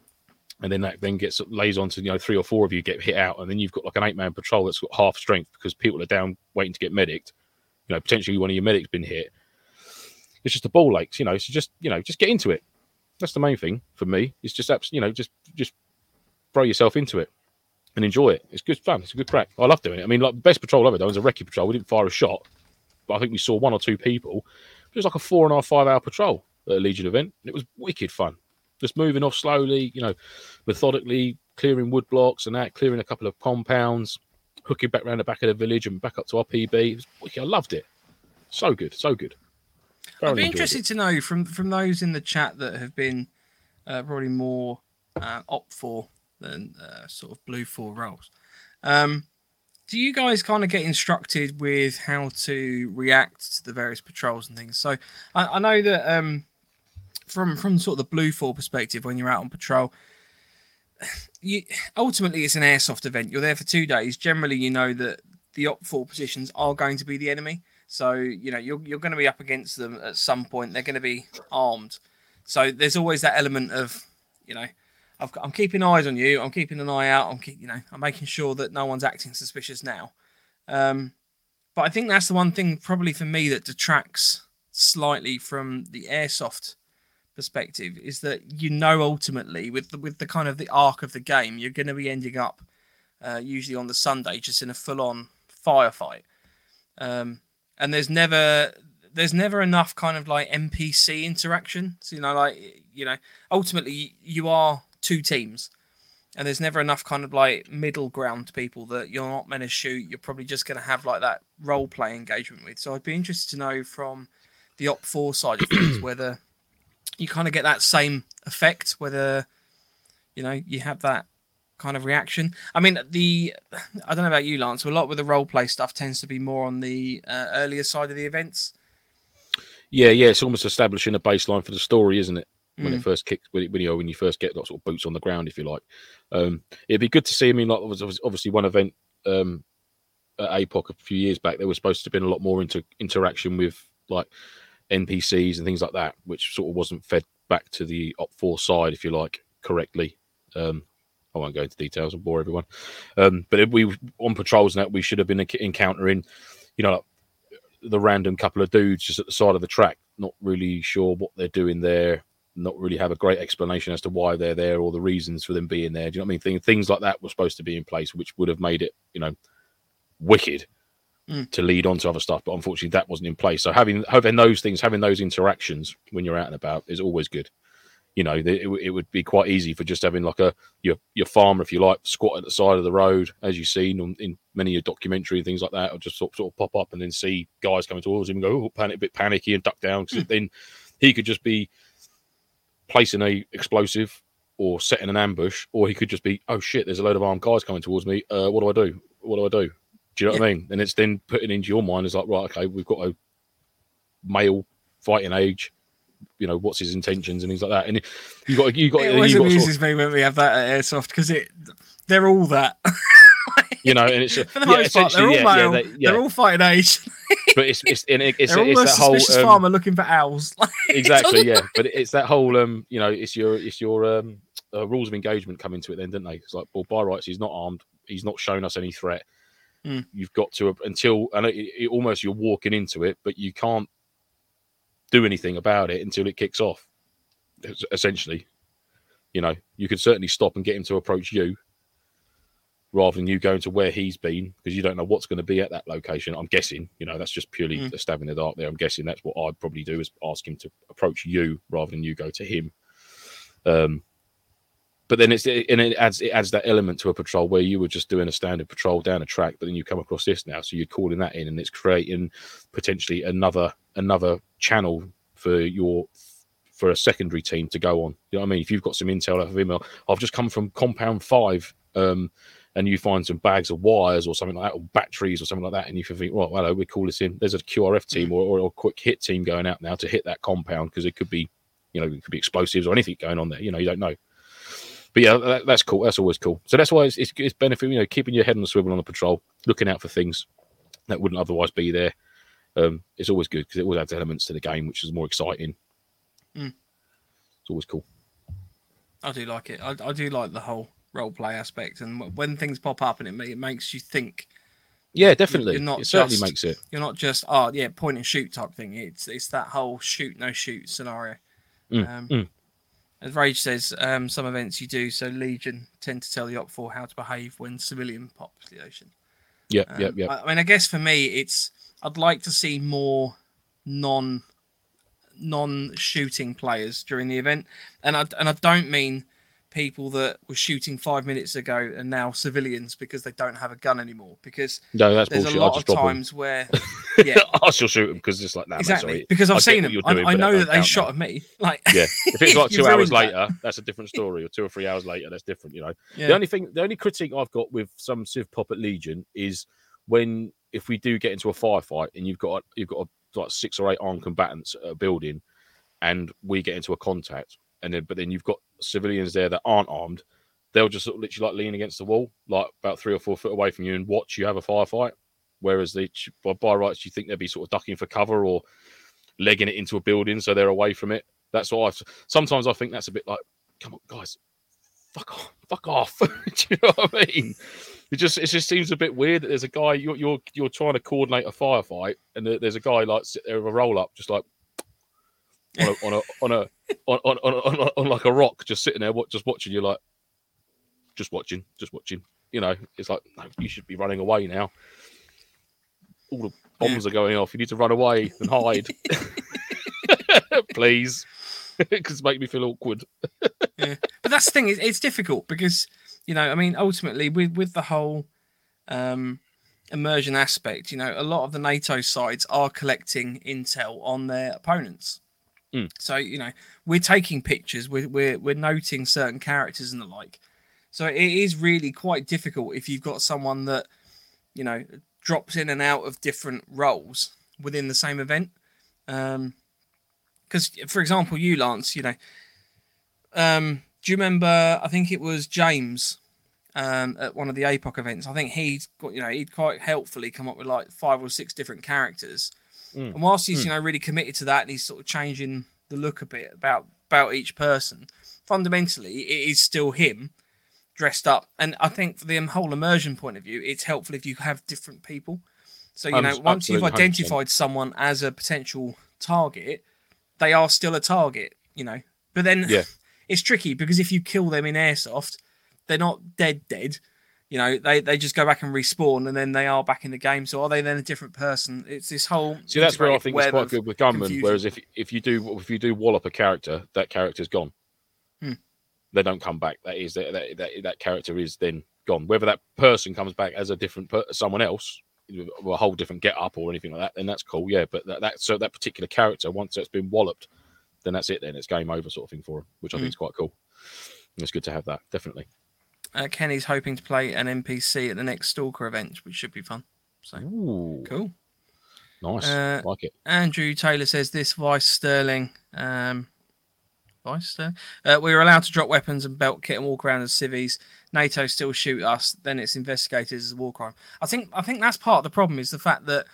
B: and then that then gets lays on to you know three or four of you get hit out, and then you've got like an eight-man patrol that's got half strength because people are down waiting to get medicked. You know, potentially one of your medics been hit. It's just a ball aches, you know. So just you know, just get into it. That's the main thing for me. It's just abs- you know, just just throw yourself into it and enjoy it. It's good fun. It's a good crack. I love doing it. I mean, like the best patrol ever done was a recce patrol. We didn't fire a shot, but I think we saw one or two people. It was like a four and a half, five hour patrol at a Legion event. And it was wicked fun. Just moving off slowly, you know, methodically clearing wood blocks and that, clearing a couple of compounds, hooking back around the back of the village and back up to our PB. It was wicked. I loved it. So good, so good.
A: I'd be interested
B: it.
A: to know from from those in the chat that have been uh, probably more uh, OPFOR than uh, sort of BLUFOR roles. Um, do you guys kind of get instructed with how to react to the various patrols and things? So I, I know that um, from from sort of the BLUFOR perspective, when you're out on patrol, you ultimately it's an airsoft event. You're there for two days. Generally, you know that the op four positions are going to be the enemy. So you know you're you're going to be up against them at some point. They're going to be armed. So there's always that element of you know I've, I'm keeping eyes on you. I'm keeping an eye out. I'm keep, you know I'm making sure that no one's acting suspicious now. Um, but I think that's the one thing probably for me that detracts slightly from the airsoft perspective is that you know ultimately with the, with the kind of the arc of the game you're going to be ending up uh, usually on the Sunday just in a full on firefight. Um, and there's never there's never enough kind of like NPC interaction. So you know, like you know, ultimately you are two teams, and there's never enough kind of like middle ground people that you're not meant to shoot. You're probably just going to have like that role play engagement with. So I'd be interested to know from the op four side of things whether you kind of get that same effect, whether you know you have that kind of reaction. I mean, the I don't know about you, Lance. A lot with the role play stuff tends to be more on the uh, earlier side of the events.
B: Yeah, yeah, it's almost establishing a baseline for the story, isn't it? When
A: Mm.
B: it first kicks, when, it, when you when you first get that sort of boots on the ground, if you like. Um, it'd be good to see. I mean, like obviously obviously one event um, at APOC a few years back, there was supposed to have been a lot more into interaction with like NPCs and things like that, which sort of wasn't fed back to the Op Four side, if you like, correctly. Um, I won't go into details and bore everyone. Um, but if we on patrols and that, we should have been encountering, you know, like the random couple of dudes just at the side of the track, not really sure what they're doing there, not really have a great explanation as to why they're there or the reasons for them being there. Do you know what I mean? Thing- Things like that were supposed to be in place, which would have made it, you know, wicked
A: Mm.
B: to lead on to other stuff. But unfortunately, that wasn't in place. So having having those things, having those interactions when you're out and about is always good. You know, it, it would be quite easy for just having like a your your farmer, if you like, squat at the side of the road, as you've seen on, in many of your documentary and things like that, or just sort, sort of pop up and then see guys coming towards him and go, oh, panic, a bit panicky and duck down. Because then he could just be placing a explosive or setting an ambush, or he could just be, oh shit, there's a load of armed guys coming towards me. Uh, what do I do? What do I do? Do you know what I mean? And it's then putting into your mind is like, right, okay, we've got a male fighting age. You know, what's his intentions and things like that. And you got you got
A: it
B: you
A: always
B: got sort of-
A: amuses me when we have that at airsoft because it they're all that
B: you know, and it's
A: for the
B: yeah,
A: most part. They're all
B: yeah,
A: male.
B: yeah, they- yeah.
A: They're all fighting age.
B: but it's it's and it- it's,
A: they're
B: it's that whole um,
A: farmer looking for owls.
B: exactly yeah but it's that whole um you know it's your it's your um uh, rules of engagement come into it then don't they it's like well by rights he's not armed he's not shown us any threat
A: Hmm.
B: you've got to until and it, it almost you're walking into it but you can't do anything about it until it kicks off essentially. You know you could certainly stop and get him to approach you rather than you going to where he's been because you don't know what's going to be at that location. I'm guessing you know that's just purely
A: Mm.
B: a stab in the dark there. I'm guessing that's what i'd probably do is ask him to approach you rather than you go to him. Um but then it's and it adds it adds that element to a patrol where you were just doing a standard patrol down a track but then you come across this now so you're calling that in and it's creating potentially another another channel for your for a secondary team to go on you know what i mean if you've got some intel out of email i've just come from compound five um and you find some bags of wires or something like that, or batteries or something like that, and you think, well, hello, we call this in. There's a QRF team or, or a quick hit team going out now to hit that compound because it could be, you know, it could be explosives or anything going on there. You know, you don't know. But yeah, that, that's cool. That's always cool. So that's why it's, it's, it's benefit, you know, keeping your head on the swivel on the patrol, looking out for things that wouldn't otherwise be there. Um, it's always good because it always adds elements to the game, which is more exciting.
A: Mm.
B: It's always cool.
A: I do like it. I, I do like the whole role play aspect, and when things pop up and it, it makes you think.
B: Yeah, definitely.
A: you're not
B: it certainly
A: just-
B: makes it.
A: You're not just oh yeah, point and shoot type thing. It's it's that whole shoot no shoot scenario.
B: Mm,
A: Um,
B: mm.
A: As Rage says, um, some events you do, so Legion tend to tell the Op 4 how to behave when civilian population.
B: Yeah,
A: Um,
B: yeah, yeah.
A: I, I mean, I guess for me, it's I'd like to see more non non shooting players during the event, and I and I don't mean people that were shooting five minutes ago and now civilians because they don't have a gun anymore. Because
B: No, that's
A: there's
B: bullshit.
A: a
B: I
A: lot of times where, yeah,
B: I still shoot them because it's like that.
A: exactly. Because I've seen them. I, I know that they shot at me. Like,
B: Yeah, if it's like two hours
A: that.
B: later, that's a different story, or two or three hours later, that's different. You know,
A: yeah.
B: the only thing, the only critique I've got with some Civ Pop at Legion is when if we do get into a firefight and you've got you've got a, like six or eight armed combatants at a building, and we get into a contact, and then but then you've got civilians there that aren't armed, they'll just sort of literally like lean against the wall, like about three or four foot away from you, and watch you have a firefight. Whereas they by, by rights, you think they'd be sort of ducking for cover or legging it into a building so they're away from it. That's what I sometimes I think that's a bit like, come on, guys, fuck off, fuck off. Do you know what I mean? It just it just seems a bit weird that there's a guy you're you're you're trying to coordinate a firefight and there's a guy like sit there with a roll up just like on a on a on a on, on, on, on, on like a rock just sitting there what just watching you like just watching just watching you know it's like no you should be running away now all the bombs are going off you need to run away and hide please because it makes me feel awkward
A: yeah. But that's the thing. It's, it's difficult because you know, I mean, ultimately with with the whole um, immersion aspect, you know, a lot of the NATO sides are collecting intel on their opponents.
B: Mm.
A: So you know, we're taking pictures, we're, we're we're noting certain characters and the like. So it is really quite difficult if you've got someone that you know drops in and out of different roles within the same event. Um, because for example, you Lance, you know, um, do you remember? I think it was James um, at one of the APOC events. I think he'd got, you know, he'd quite helpfully come up with like five or six different characters.
B: Mm.
A: And whilst he's,
B: Mm.
A: you know, really committed to that and he's sort of changing the look a bit about about each person, fundamentally it is still him dressed up. And I think for the whole immersion point of view, it's helpful if you have different people. So you know, once you've
B: absolutely, 100%.
A: identified someone as a potential target, they are still a target. You know, but then
B: Yeah.
A: it's tricky because if you kill them in airsoft, they're not dead dead. You know, they, they just go back and respawn and then they are back in the game. So are they then a different person? It's this whole
B: See, that's where I think it's quite good with gunmen.
A: confusion.
B: Whereas if if you do if you do wallop a character, that character's gone.
A: Hmm.
B: They don't come back. That is that that, that that character is then gone. Whether that person comes back as a different per- someone else, a whole different get up or anything like that, then that's cool. Yeah, but that, that so that particular character once it's been walloped, then that's it. Then it's game over, sort of thing for him, which I
A: Hmm.
B: think is quite cool. And it's good to have that, definitely.
A: Uh, Kenny's hoping to play an NPC at the next Stalker event, which should be fun. So
B: Ooh,
A: cool.
B: nice,
A: Uh,
B: like it.
A: Andrew Taylor says this Vice Sterling. Um, Vice Sterling. Uh, we were allowed to drop weapons and belt kit and walk around as civvies. NATO still shoot us. Then it's investigated as a war crime. I think. I think that's part of the problem is the fact that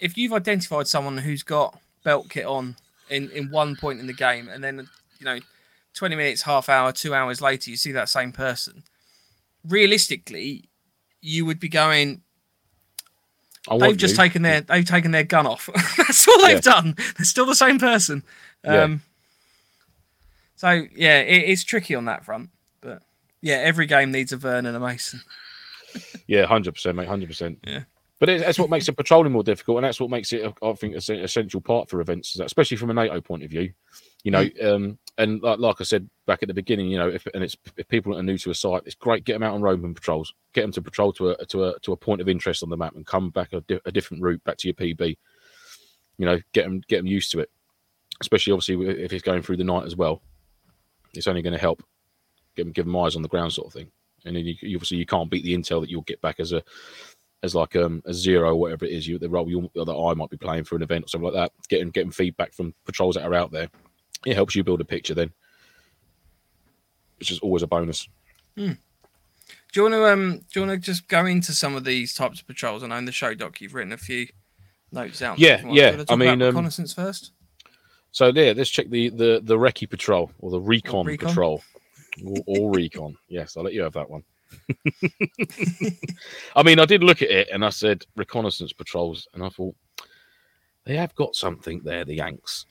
A: if you've identified someone who's got belt kit on in in one point in the game, and then you know, twenty minutes, half hour, two hours later, you see that same person. Realistically, you would be going, they've just
B: you.
A: taken their they've taken their gun off. That's all they've done. They're still the same person.
B: Yeah.
A: Um, So yeah, it, it's tricky on that front. But yeah, every game needs a Vernon and a Mason.
B: Yeah, hundred percent, mate, hundred percent.
A: Yeah.
B: But it, that's what makes the patrolling more difficult, and that's what makes it, I think, an essential part for events, especially from a NATO point of view. You know, um, and like, like I said back at the beginning, you know, if and it's if people are new to a site, it's great get them out on roaming patrols, get them to patrol to a to a to a point of interest on the map, and come back a, di- a different route back to your PB. You know, get them get them used to it, especially obviously if it's going through the night as well. It's only going to help give them give them eyes on the ground, sort of thing and then you obviously you can't beat the intel that you'll get back as a as like um a zero whatever it is you the role you that I might be playing for an event or something like that getting getting feedback from patrols that are out there it helps you build a picture then which is always a bonus
A: Do you want to um? Do you want to just go into some of these types of patrols? I know in the show doc you've written a few notes out.
B: Yeah, yeah, I mean, um,
A: reconnaissance first.
B: so there let's check the the the recce patrol or the recon,
A: recon?
B: patrol or, or recon yes I'll let you have that one I mean I did look at it and I said reconnaissance patrols and I thought they have got something there the Yanks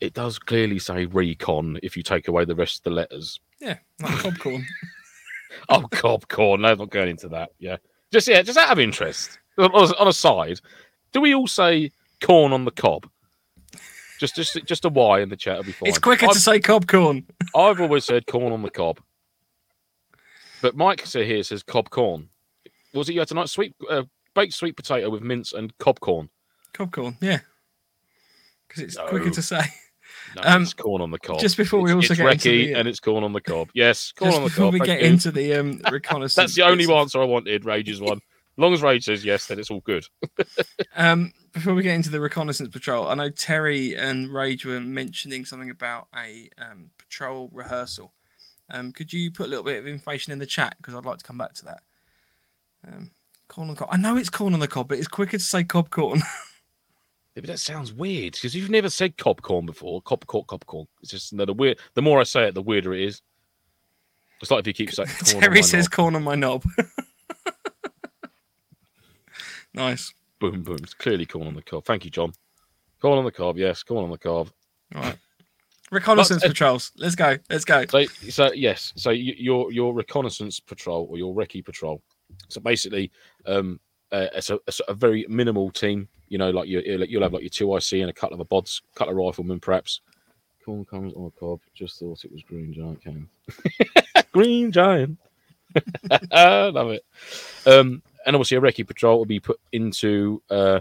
B: it does clearly say recon if you take away the rest of the letters.
A: Yeah, like Cobcorn.
B: Oh, cob corn. No, not going into that. Yeah, just yeah, just out of interest. On, on a side, do we all say corn on the cob? Just, just, just a Y in the chat will be fine.
A: it's quicker
B: I've,
A: to say cob corn.
B: I've always said corn on the cob, but Mike here says cob corn. Was it you had tonight? Sweet uh, baked sweet potato with mince and cob corn.
A: Cob corn, yeah. Because it's
B: No.
A: quicker to say.
B: No,
A: Um,
B: it's corn on the cob.
A: just before we
B: It's-
A: also
B: it's
A: get into the, uh,
B: and it's corn on the cob. Yes, corn on the
A: before
B: cob.
A: we get
B: you.
A: into the um, reconnaissance.
B: That's the only answer I wanted. Rage's one. As long as Rage says yes, then it's all good.
A: Um, before we get into the reconnaissance patrol, I know Terry and Rage were mentioning something about a um, patrol rehearsal. Um, could you put a little bit of information in the chat because I'd like to come back to that. Um, corn on the cob. I know it's corn on the cob, but it's quicker to say cob corn.
B: Yeah, but that sounds weird because you've never said cob corn before. Cob corn, cob corn. It's just the weird. The more I say it, the weirder it is. It's like if you keep saying
A: Terry says
B: knob.
A: corn on my knob. nice.
B: boom, boom. It's clearly corn on the cob. Thank you, John. Corn on the cob. Yes, corn on the cob.
A: All right. Reconnaissance
B: But-
A: patrols. Let's go. Let's go.
B: So, so yes. So your your reconnaissance patrol or your recce patrol. So basically, um, uh, it's, a, it's a very minimal team. You know, like you you'll have like your 2IC and a couple of bods, couple of riflemen, perhaps. Corn comes on the cob. Just thought it was green giant can. green giant. Love it. Um, and obviously, a recce patrol will be put into uh,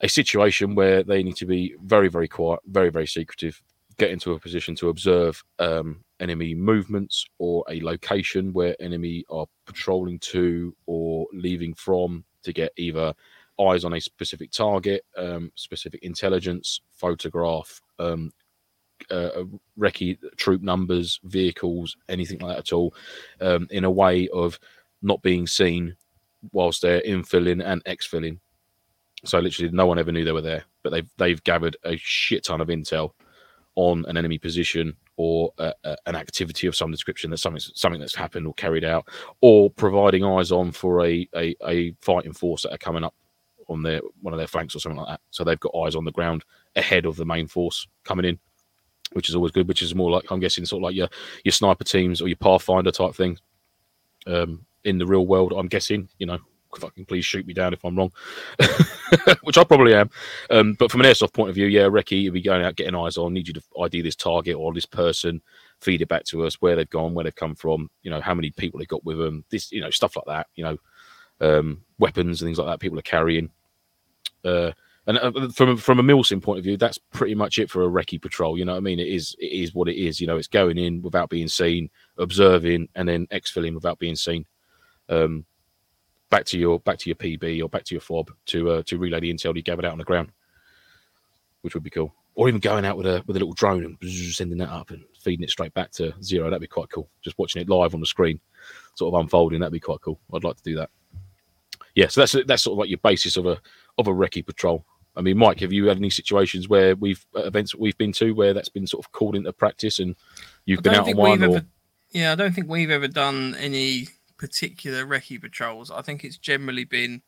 B: a situation where they need to be very, very quiet, very, very secretive, get into a position to observe um, enemy movements or a location where enemy are patrolling to or leaving from to get either eyes on a specific target, um, specific intelligence, photograph, um, uh, recce troop numbers, vehicles, anything like that at all, um, in a way of not being seen whilst they're infilling and exfilling. So literally, no one ever knew they were there, but they've they've gathered a shit ton of intel on an enemy position or uh, uh, an activity of some description that's something something that's happened or carried out, or providing eyes on for a a, a fighting force that are coming up on their one of their flanks or something like that. So they've got eyes on the ground ahead of the main force coming in, which is always good. Which is more like I'm guessing sort of like your your sniper teams or your Pathfinder type thing. Um, in the real world, I'm guessing, you know, fucking please shoot me down if I'm wrong, which I probably am. Um, but from an airsoft point of view, yeah, Recce, you'll be going out getting eyes on. Need you to ID this target or this person, feed it back to us, where they've gone, where they've come from, you know, how many people they got with them, this, you know, stuff like that. You know, um, weapons and things like that people are carrying. Uh, and uh, from from a Milsim point of view, that's pretty much it for a recce patrol. You know what I mean? It is it is what it is. You know, it's going in without being seen, observing, and then exfilling without being seen. Um, back to your back to your PB or back to your fob to uh, to relay the intel you gathered out on the ground, which would be cool. Or even going out with a with a little drone and sending that up and feeding it straight back to zero. That'd be quite cool. Just watching it live on the screen, sort of unfolding. That'd be quite cool. I'd like to do that. Yeah, so that's that's sort of like your basis of a of a recce patrol. I mean, Mike, have you had any situations where we've uh, events that we've been to where that's been sort of called into practice and you've been out on one?
A: we've
B: Or
A: yeah, I don't think we've ever done any particular recce patrols. I think it's generally been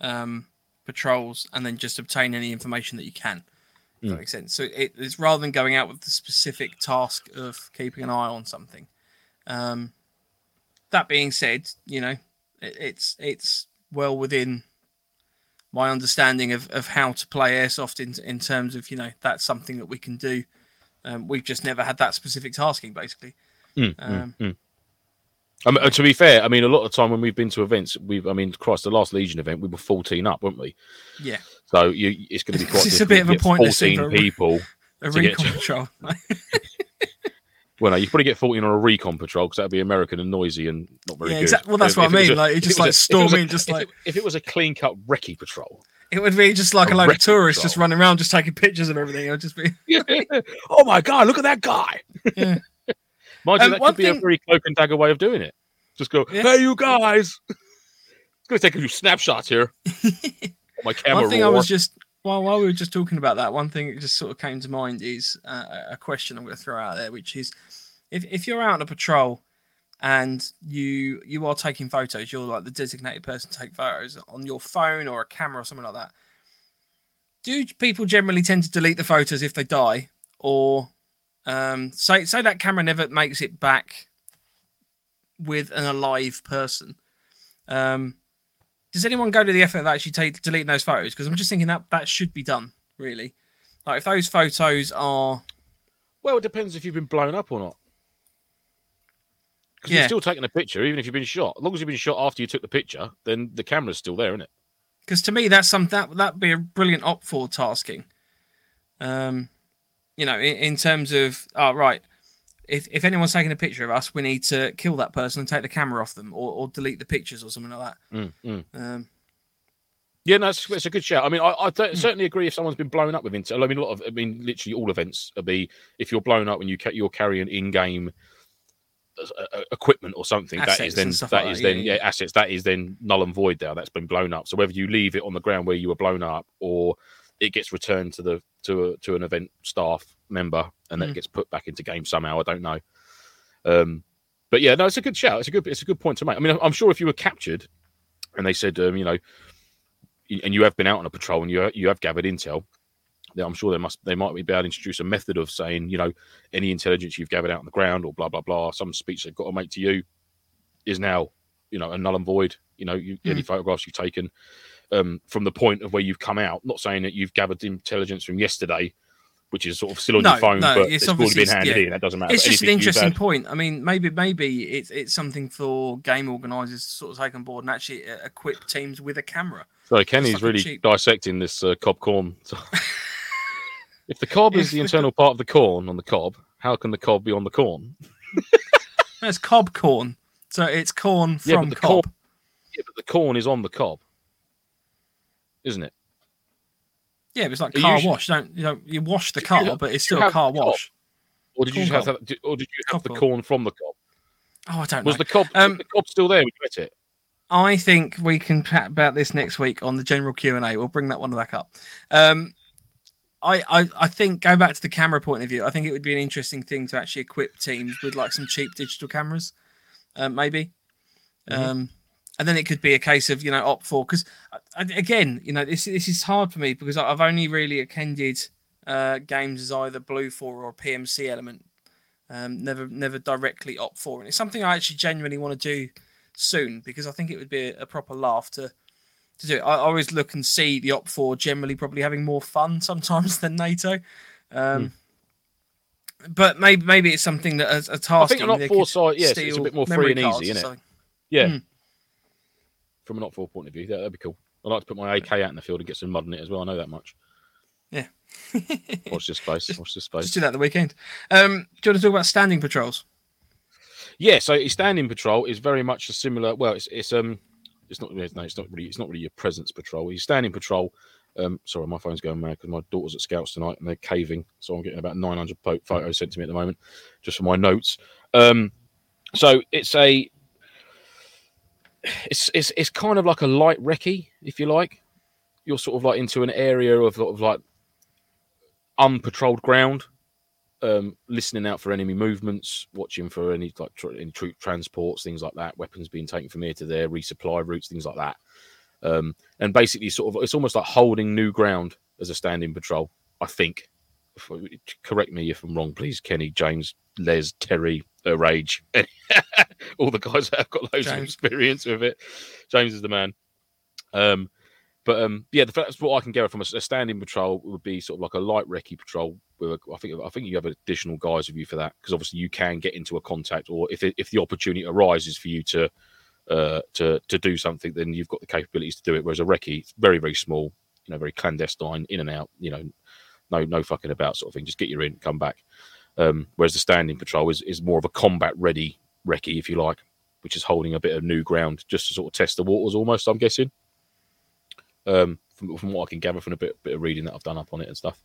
A: um, patrols and then just obtain any information that you can.
B: Mm.
A: that makes sense. So it, it's rather than going out with the specific task of keeping an eye on something. Um, that being said, you know, it, it's it's well within my understanding of, of how to play airsoft in in terms of you know that's something that we can do. Um, we've just never had that specific tasking, basically.
B: Mm, mm,
A: Um,
B: mm. I mean, uh, to be fair, I mean, a lot of time when we've been to events, we've, I mean, Christ, the last Legion event, we were 14 up, weren't we?
A: Yeah,
B: So you, it's going to be quite
A: It's a bit of a
B: get 14
A: for a-
B: people.
A: a
B: To
A: recon patrol.
B: Well, no, you probably get 14 on a recon patrol because that'd be American and noisy and not very
A: yeah,
B: good.
A: exactly. Well, that's
B: If-
A: what
B: if
A: I mean.
B: a-
A: like, you
B: it
A: just like
B: if it
A: storm
B: was a-
A: in, just like
B: if it was a clean cut recce patrol.
A: it would be just like
B: a
A: a load of tourists just running around, just taking pictures of everything. It would just be
B: oh my god, look at that guy!
A: Yeah.
B: Mind you, that could be a
A: thing-
B: very cloak and dagger way of doing it. Just go,
A: Yeah.
B: hey, you guys! It's going to take a few snapshots here. my camera
A: one thing I was just while while we were just talking about that, one thing that just sort of came to mind is uh, a question I'm going to throw out there, which is if if you're out on a patrol and you you are taking photos, you're like the designated person to take photos on your phone or a camera or something like that. Do people generally tend to delete the photos if they die, or um, say say that camera never makes it back with an alive person. Um, does anyone go to the effort of actually take deleting those photos? Because I'm just thinking that that should be done, really. Like if those photos are
B: Well, it depends if you've been blown up or not. Because
A: Yeah.
B: you're still taking a picture, even if you've been shot. As long as you've been shot after you took the picture, then the camera's still there, isn't it?
A: because to me that's some that that'd be a brilliant op for tasking. Um, you know, in, in terms of oh right, if if anyone's taking a picture of us, we need to kill that person and take the camera off them, or, or delete the pictures or something like
B: Mm, mm.
A: that. Um,
B: Yeah, no, it's, it's a good shout. I mean, I, I don't- certainly agree if someone's been blown up with Intel. I mean, a lot of, I mean, literally all events will be if you're blown up and you ca- you're carrying in-game uh, uh, equipment or something. that
A: Assets
B: is then that
A: like
B: is
A: that,
B: then
A: yeah,
B: yeah. assets. That is then null and void There, That's been blown up. So whether you leave it on the ground where you were blown up or it gets returned to the to a, to an event staff member and that
A: Mm.
B: gets put back into game somehow. I don't know. Um, but yeah, no, it's a good shout. It's a good it's a good point to make. I mean, I'm sure if you were captured and they said, um, you know, and you have been out on a patrol and you you have gathered intel, then I'm sure they must they might be able to introduce a method of saying, you know, any intelligence you've gathered out on the ground or blah blah blah, some speech they've got to make to you is now, you know, a null and void. You know, you, any photographs you've taken um, from the point of where you've come out. Not saying that you've gathered intelligence from yesterday, which is sort of still on
A: No,
B: your phone,
A: no,
B: but
A: it's
B: it's already been handed
A: yeah.
B: in. That doesn't matter.
A: it's just an interesting point. I mean, maybe maybe it's it's something for game organisers to sort of take on board and actually uh, equip teams with a camera.
B: So Kenny's really
A: cheap.
B: dissecting this uh, cob corn. if the cob is the internal part of the corn on the cob, how can the cob be on the corn?
A: That's cob corn, so it's corn
B: Yeah,
A: from
B: the
A: cob.
B: corn- Yeah, but the corn is on the cob, isn't it?
A: Yeah, but it's like
B: You
A: car
B: usually-
A: wash. Don't you know? You wash the car,
B: have-
A: but it's still a car wash.
B: Or did you
A: Corn
B: just have
A: cob.
B: that, or did you have
A: Cob
B: the
A: corn.
B: from the cob?
A: Oh, I don't
B: Was
A: know.
B: the cob
A: Um,
B: was the cob still there when you ate it?
A: I think we can chat about this next week on the general Q and A. We'll bring that one back up. Um, I, I I think going back to the camera point of view, I think it would be an interesting thing to actually equip teams with like some cheap digital cameras, um, maybe.
B: Mhm.
A: Um, and then it could be a case of you know OPFOR because again you know this this is hard for me because I- I've only really attended uh, games as either BLUFOR or PMC element. Um, never never directly OPFOR, and it's something I actually genuinely want to do soon because I think it would be a, a proper laugh to to do it. I always look and see the OPFOR generally probably having more fun sometimes than NATO. Um, But maybe maybe it's something that a, a
B: I
A: task.
B: I think an op four side, yes, it's a bit more free and easy, isn't it? Yeah.
A: Hmm.
B: From an op four point of view, that, that'd be cool. I'd like to put my AK out in the field and get some mud in it as well. I know that much.
A: Yeah.
B: Watch this space. Watch this space.
A: Just do that the weekend. Um, do you want to talk about standing patrols?
B: Yeah, so standing patrol is very much a similar. Well, it's it's um, it's not no, it's not really it's not really your presence patrol. His standing patrol. Um, sorry, my phone's going mad because my daughter's at Scouts tonight and they're caving, so I'm getting about 900 po- photos sent to me at the moment, just for my notes. Um, so it's a, it's it's it's kind of like a light recce, if you like. You're sort of like into an area of sort of like unpatrolled ground, um, listening out for enemy movements, watching for any like tr- any troop transports, things like that, weapons being taken from here to there, resupply routes, things like that. Um, and basically, sort of, it's almost like holding new ground as a standing patrol. I think. Correct me if I'm wrong, please, Kenny, James, Les, Terry, uh, Rage, all the guys that have got loads of experience with it. James is the man. Um, but um, yeah, the that's what I can gather from a, a standing patrol would be sort of like a light recce patrol. With I think I think you have additional guys with you for that because obviously you can get into a contact, or if it, if the opportunity arises for you to uh, to to do something, then you've got the capabilities to do it. Whereas a recce, it's very very small, you know, very clandestine, in and out, you know, no no fucking about sort of thing. Just get you in, come back. Um, whereas the standing patrol is is more of a combat ready recce, if you like, which is holding a bit of new ground just to sort of test the waters, almost. I'm guessing um, from, from what I can gather from a bit, bit of reading that I've done up on it and stuff.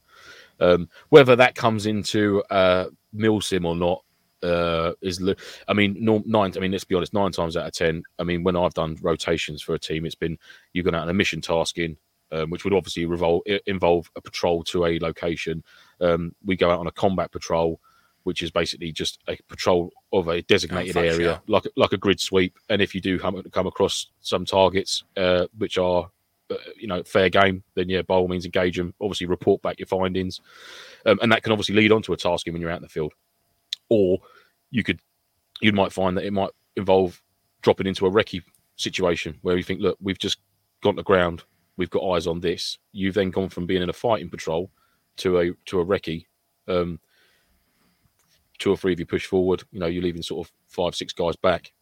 B: Um, whether that comes into uh, Milsim or not uh, is, I mean, nine. I mean, let's be honest, nine times out of ten. I mean, when I've done rotations for a team, it's been you've gone out on a mission tasking, um, which would obviously revol- involve a patrol to a location. Um, we go out on a combat patrol, which is basically just a patrol of a designated area, like like a grid sweep. And if you do come, come across some targets uh, which are uh, you know fair game, then yeah, by all means engage them. Obviously, report back your findings, um, and that can obviously lead on to a tasking when you're out in the field. Or you could you might find that it might involve dropping into a recce situation where you think, look, we've just gone to ground, we've got eyes on this. You've then gone from being in a fighting patrol to a to a recce. Um, two or three of you push forward. You know, you're leaving sort of five, six guys back,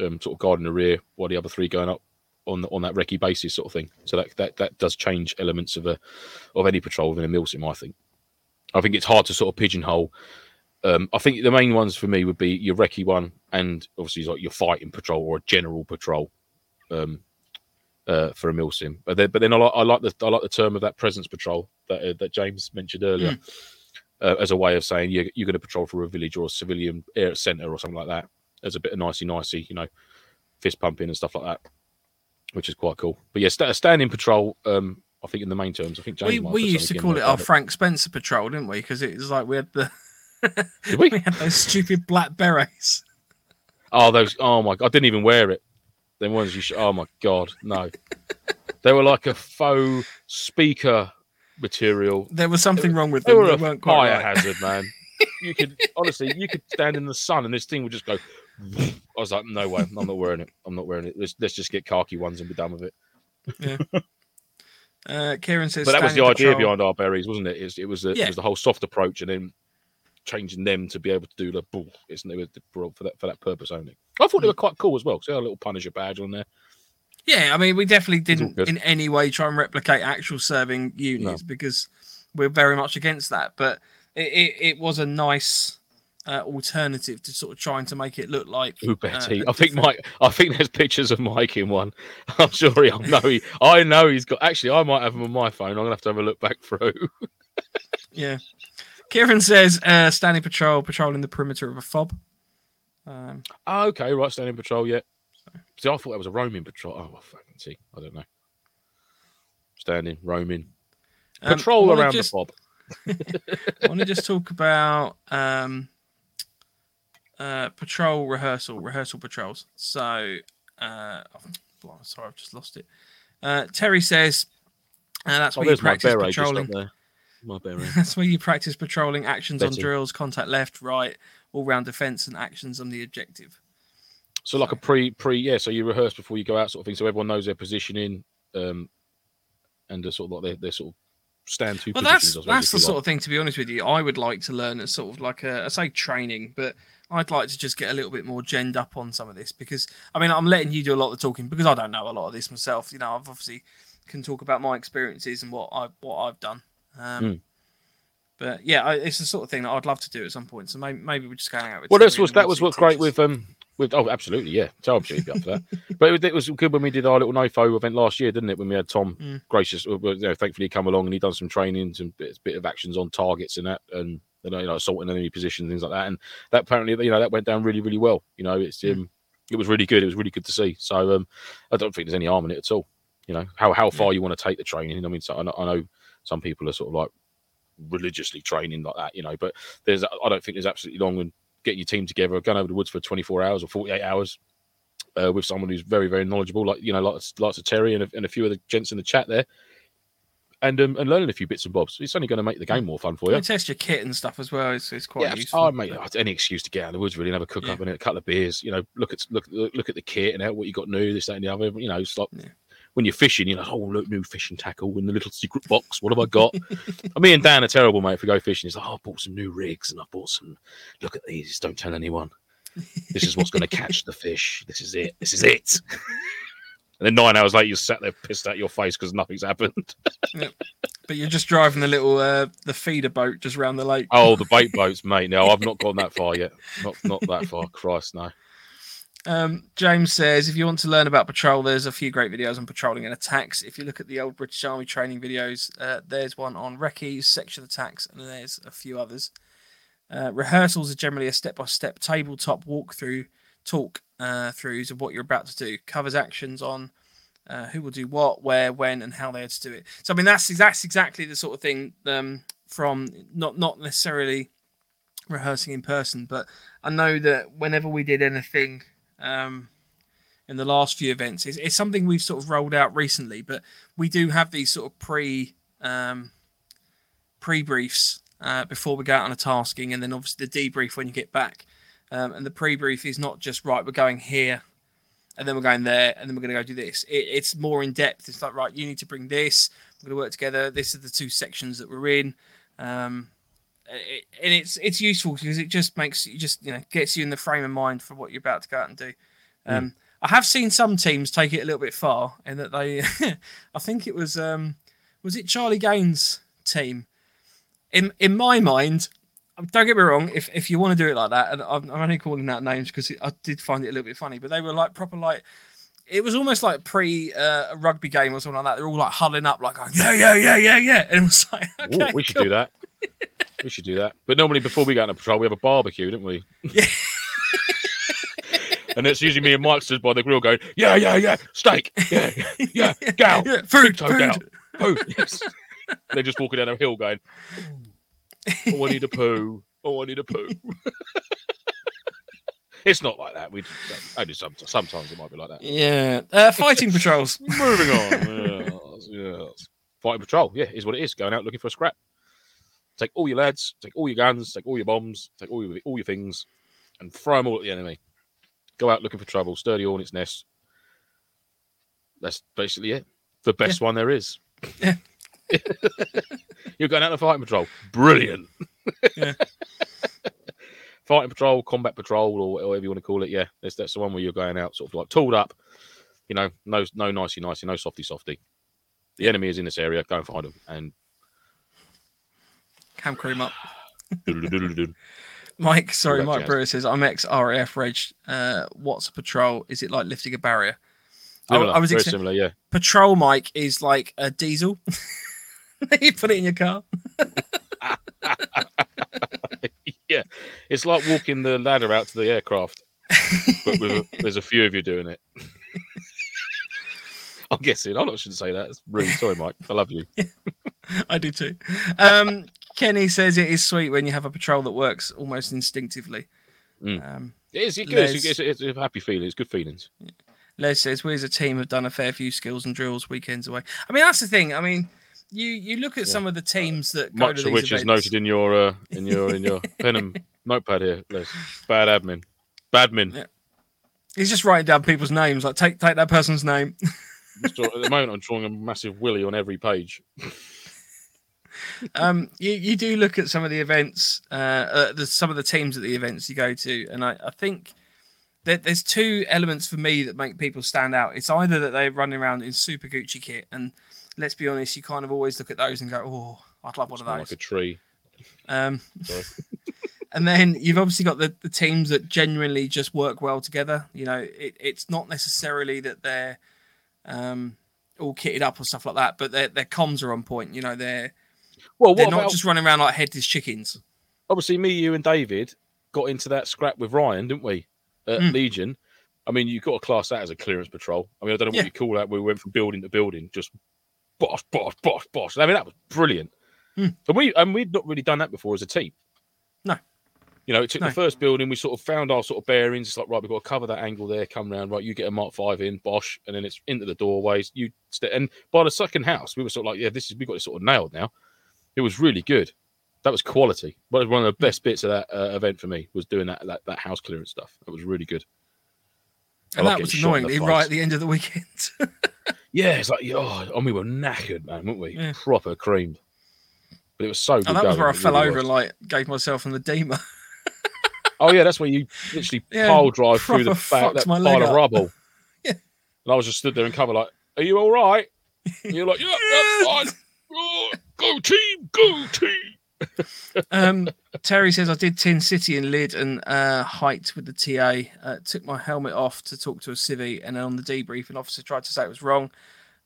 B: um, sort of guarding the rear, while the other three going up on on that recce basis, sort of thing. So that that that does change elements of a of any patrol within a milsim. I think. I think it's hard to sort of pigeonhole. Um, I think the main ones for me would be your recce one, and obviously like your fighting patrol or a general patrol. Um, uh, for a milsim, but then, but then I like I like the I like the term of that presence patrol that uh, that James mentioned earlier. Mm uh, as a way of saying you're, you're going to patrol for a village or a civilian air center or something like that. As a bit of nicey nicey, you know, fist pumping and stuff like that, which is quite cool. But yeah, st- standing patrol. Um, I think in the main terms, I think
A: James we, we used to call it our Frank Spencer patrol, didn't we? Because it was like we had the
B: we?
A: we had those stupid black berets.
B: Oh, those! Oh my! God, I didn't even wear it. Them ones you. Sh- oh my god, no! they were like a faux speaker material.
A: There was something wrong with them. They
B: were they a fire right. hazard, man. you could honestly, you could stand in the sun and this thing would just go. I was like, no way, I'm not wearing it. I'm not wearing it. Let's, let's just get khaki ones and be done with it.
A: Yeah. Uh, Kieran says,
B: but that was the idea behind our berries, wasn't it? It, it was the, yeah. it was the whole soft approach, and then changing them to be able to do the bull. Isn't it for that for that purpose only? I thought they were quite cool as well. See a little Punisher badge on there.
A: Yeah, I mean, we definitely didn't in any way try and replicate actual serving units no. because we're very much against that. But it, it, it was a nice uh, alternative to sort of trying to make it look like
B: Ooh, Betty. Uh, I think Mike. I think there's pictures of Mike in one. I'm sure he. I know he. I know he's got. Actually, I might have them on my phone. I'm gonna have to have a look back through.
A: yeah. Kieran says, uh, standing patrol, patrolling the perimeter of a fob.
B: Um, oh, okay, right, standing patrol. Yeah, See, I thought that was a roaming patrol. Oh, well, fucking see. I don't know. Standing, roaming. Um, patrol around just, the fob.
A: I want to just talk about um, uh, patrol rehearsal, rehearsal patrols. So, uh, oh, sorry, I've just lost it. Uh, Terry says, uh, that's oh, where you practice patrolling. That's where you practice patrolling actions Betting. on drills, contact left, right, all round defense, and actions on the objective.
B: So like a pre pre yeah, so you rehearse before you go out, sort of thing, so everyone knows their positioning, um, and sort of like their, their sort of stand to.
A: Well, that's that's the sort of thing. To be honest with you, I would like to learn as sort of like a I say training, but I'd like to just get a little bit more genned up on some of this because I mean I'm letting you do a lot of the talking because I don't know a lot of this myself. You know, I've obviously can talk about my experiences and what I what I've done. Um, mm. But yeah, it's the sort of thing that I'd love to do at some point. So maybe, maybe we're just going out.
B: With well, that's was that was what's great with um with, oh, absolutely, yeah. Tom should be up for that. but it, it, was good when we did our little NIFO event last year, didn't it? When we had Tom mm. gracious, you know, thankfully he come along and he done some training, some bit, bit of actions on targets and that, and you know, assaulting enemy positions, things like that. And that apparently, you know, that went down really, really well. You know, it's mm. um, it was really good. It was really good to see. So um, I don't think there's any harm in it at all. You know, how how far yeah. you want to take the training. I mean, so I know, I know some people are sort of like religiously training like that, you know, but there's I don't think there's absolutely long and getting your team together, going over the woods for 24 hours or 48 hours uh, with someone who's very, very knowledgeable, like you know, lots, lots of Terry and a, and a few of the gents in the chat there, and um, and learning a few bits and bobs. It's only going to make the game more fun for you.
A: you test your kit and stuff as well. It's, it's quite yeah, useful.
B: Oh, mate, any excuse to get out of the woods really and have a cook yeah. up and a couple of beers. You know, look at look look at the kit and what you got new, this that and the other. You know, it's like. Yeah when you're fishing, you're like, oh, look, new fishing tackle in the little secret box. What have I got? Me and Dan are terrible, mate. If we go fishing, he's like, oh, I bought some new rigs and I bought some. Look at these. Don't tell anyone. This is what's going to catch the fish. This is it. This is it. and then nine hours later, you sat there pissed out your face because nothing's happened.
A: But you're just driving the little uh, the feeder boat just around the lake.
B: Oh, the bait boats, mate. No, I've not gone that far yet. Not not that far. Christ, no.
A: Um, James says, if you want to learn about patrol, there's a few great videos on patrolling and attacks. If you look at the old British Army training videos, uh, there's one on recce's, section attacks, and there's a few others. Uh, rehearsals are generally a step-by-step tabletop walkthrough talk uh, throughs of what you're about to do. Covers actions on uh, who will do what, where, when, and how they are to do it. So I mean, that's that's exactly the sort of thing um, from not not necessarily rehearsing in person, but I know that whenever we did anything um, in the last few events. It's, it's something we've sort of rolled out recently, but we do have these sort of pre um, pre briefs uh, before we go out on a tasking, and then obviously the debrief when you get back. Um, and the pre brief is not just right, we're going here, and then we're going there, and then we're going to go do this. It, it's more in depth. It's like right, you need to bring this. We're going to work together. This is the two sections that we're in. Um, and it's it's useful because it just makes you just you know gets you in the frame of mind for what you're about to go out and do. Um, mm. I have seen some teams take it a little bit far in that they, I think it was um, was it Charlie Gaines' team. In in my mind, don't get me wrong. If if you want to do it like that, and I'm, I'm only calling out names because I did find it a little bit funny, but they were like proper like. It was almost like pre uh, a rugby game or something like that. They're all like huddling up, like going, yeah, yeah, yeah, yeah, yeah, and it was like, okay,
B: Ooh, we should do that. We should do that. But normally, before we go on a patrol, we have a barbecue, don't we?
A: Yeah.
B: and it's usually me and Mike stood by the grill going, yeah, yeah, yeah, steak, yeah, yeah, gal,
A: yeah, food, food. Gal.
B: food, yes. They're just walking down a hill going, oh, I need a poo, oh, I need a poo. it's not like that. We only sometimes, sometimes it might be like that.
A: Yeah, uh, fighting patrols.
B: Moving on. Yes, yes. Fighting patrol, yeah, is what it is. Going out looking for a scrap. Take all your lads, take all your guns, take all your bombs, take all your all your things, and throw them all at the enemy. Go out looking for trouble, stir the hornet's nest. That's basically it. The best yeah. one there is.
A: Yeah.
B: You're going out on fighting patrol. Brilliant.
A: Yeah.
B: fighting patrol, combat patrol, or whatever you want to call it. Yeah, that's, that's the one where you're going out sort of like tooled up. You know, no, no nicey nicey, no softy softy. The enemy is in this area. Go and find them and
A: Cam cream up. Mike, sorry, Mike Brewer says I'm ex RAF Reg. Uh, what's a patrol? Is it like lifting a barrier?
B: Similar, I, I was very ex- similar, yeah.
A: Patrol Mike is like a diesel. you put it in your car.
B: yeah, it's like walking the ladder out to the aircraft, but a, there's a few of you doing it. I'm guessing. I shouldn't say that. It's rude. Sorry, Mike. I love you.
A: I do too. Um, Kenny says it is sweet when you have a patrol that works almost instinctively.
B: Mm. Um, it is. It Les, it's, it's, a happy feeling. It's good feelings.
A: Les says we as a team have done a fair few skills and drills weekends away. I mean, that's the thing. I mean, you you look at yeah. some of the teams that
B: much
A: of
B: which
A: events.
B: is noted in your uh, in your in your pen and notepad here. Les. Bad admin. Badmin.
A: Yeah. He's just writing down people's names. Like take take that person's name.
B: at the moment, I'm drawing a massive willy on every page
A: um, you, you do look at some of the events, uh, uh, the, some of the teams at the events you go to, and I, I think that there's two elements for me that make people stand out. It's either that they're running around in super Gucci kit, and let's be honest, you kind of always look at those and go, "Oh, I'd love one of those."
B: Like a tree.
A: Um, and then you've obviously got the, the teams that genuinely just work well together. You know, it, it's not necessarily that they're um, all kitted up or stuff like that, but their their comms are on point. You know, they're well, they're not about... just running around like headless chickens.
B: Obviously, me, you, and David got into that scrap with Ryan, didn't we? At mm. Legion. I mean, you've got to class that as a clearance patrol. I mean, I don't know what yeah. you call that. We went from building to building, just bosh, bosh, bosh, bosh. I mean, that was brilliant.
A: Mm.
B: And we and we'd not really done that before as a team.
A: No.
B: You know, it took no. the first building. We sort of found our sort of bearings. It's like, right, we've got to cover that angle there. Come round, right? You get a Mark Five in, bosh, and then it's into the doorways. You st- and by the second house, we were sort of like, yeah, this is we got it sort of nailed now. It was really good. That was quality. But one of the best bits of that uh, event for me was doing that, that that house clearance stuff. That was really good.
A: And that was annoyingly right at the end of the weekend.
B: yeah, it's like, oh, and we were knackered, man, weren't we? Yeah. Proper creamed. But it was so good.
A: And that was where I fell really over was. and like gave myself an edema.
B: oh yeah, that's where you literally yeah, pile drive through the back that pile of rubble.
A: yeah.
B: And I was just stood there and cover like, "Are you all right?" And you're like, "Yeah, yeah, fine." Go team, go team.
A: um, Terry says I did Tin City in Lydd and uh, Hythe with the TA. Uh, took my helmet off to talk to a civvy, and then on the debrief, an officer tried to say it was wrong.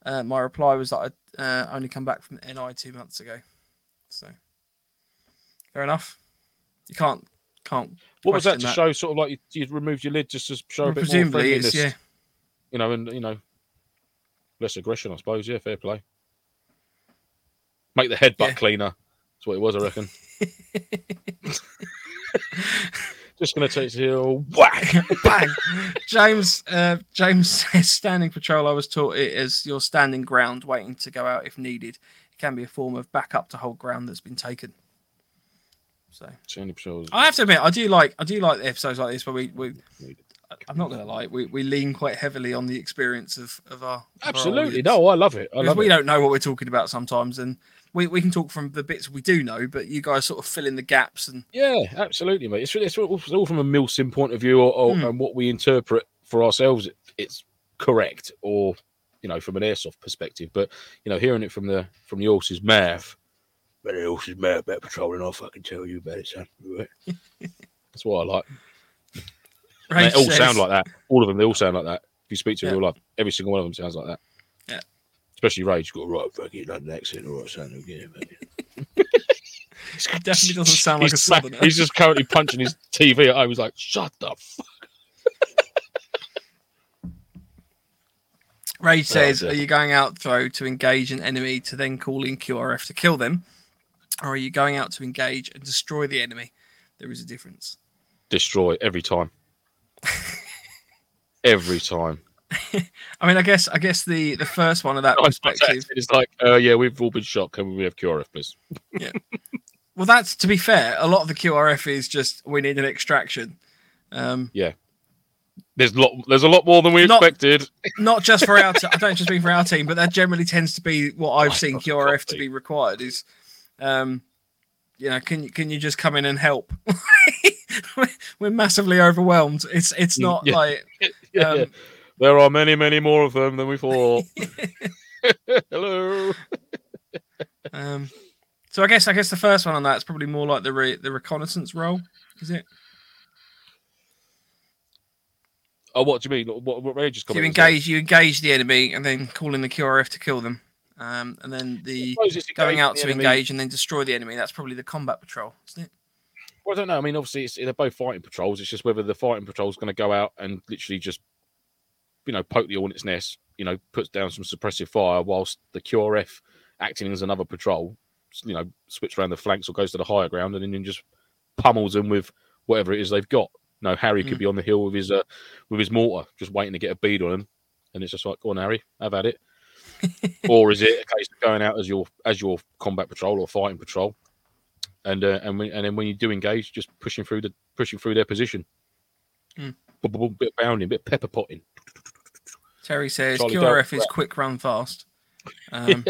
A: Uh, my reply was that I'd uh, only come back from NI two months ago. So fair enough. You can't can't.
B: What was that to that. show? Sort of like you, you removed your lid just to show well, a bit presumably more friendliness. yeah. You know, and you know, less aggression, I suppose. Yeah, fair play. Make the headbutt yeah. cleaner. That's what it was, I reckon. Just going to take you whack.
A: Bang. James uh, James says standing patrol. I was taught it as your standing ground, waiting to go out if needed. It can be a form of backup to hold ground that's been taken. So
B: Standing patrols.
A: I have to admit, I do like I do like the episodes like this where we, we I'm not gonna lie, we, we lean quite heavily on the experience of, of our of
B: Absolutely.
A: audience.
B: No, I love it. I love
A: we
B: it.
A: don't know what we're talking about sometimes, and we, we can talk from the bits we do know, but you guys sort of fill in the gaps and
B: Yeah, absolutely, mate. It's, it's, all, it's all from a Milsim point of view, or, or
A: Hmm.
B: and what we interpret for ourselves. It's correct, or you know, from an airsoft perspective. But you know, hearing it from the from the horse's mouth, better the horse's mouth about patrolling. I'll fucking tell you about it, son. That's what I like. And
A: Rage
B: they all
A: says-
B: sound like that. All of them, they all sound like that. If you speak to
A: Yeah.
B: real life, every single one of them sounds like that. Especially Rage, got right fucking London accent, all right, son. Mate.
A: He definitely doesn't sound like
B: he's,
A: a
B: smack-
A: southerner.
B: he's just currently punching his TV at home. He's like, shut the fuck.
A: Rage says. "Are you going out throw to engage an enemy to then call in QRF to kill them, or are you going out to engage and destroy the enemy? There is a difference."
B: Destroy every time. every time.
A: I mean, I guess I guess the the first one of that perspective.
B: is like, uh, yeah, we've all been shot. Can we have QRF, please? Yeah.
A: Well, that's to be fair. A lot of the QRF is just we need an extraction. Um, yeah.
B: There's a lot. There's a lot more than we
A: Not-
B: expected.
A: not just for our. T- I don't just mean for our team, but that generally tends to be what I've
B: Oh,
A: seen QRF to be required. Is, um, you know, can you can you just come in and help? We're massively overwhelmed. It's it's
B: Mm,
A: not
B: yeah.
A: like
B: Yeah,
A: um,
B: there are many, many more of them than we thought. Hello.
A: um. So I guess I guess the first one on that is probably more like the re- the reconnaissance role, is it?
B: Oh, what do you mean? What, what Rage just
A: So you engage you engage the enemy and then call in the QRF to kill them, um, and then the going out
B: the
A: to
B: enemy.
A: engage and then destroy the enemy. That's probably the combat patrol, isn't it?
B: Well, I don't know. I mean, obviously, it's, they're both fighting patrols. It's just whether the fighting patrol is going to go out and literally just, you know, poke the hornet's nest, you know, puts down some suppressive fire, whilst the QRF acting as another patrol, you know, switch around the flanks or goes to the higher ground and then just pummels them with whatever it is they've got. No, Harry could
A: Mm.
B: be on the hill with his uh, with his mortar, just waiting to get a bead on him, and it's just like, go on, Harry, have at it. or is it a case of going out as your as your combat patrol or fighting patrol, and uh, and when, and then when you do engage, just pushing through the pushing through their position,
A: Mm.
B: Bit of bounding, bit of pepper potting.
A: Terry says
B: Charlie
A: QRF is quick run fast. Um,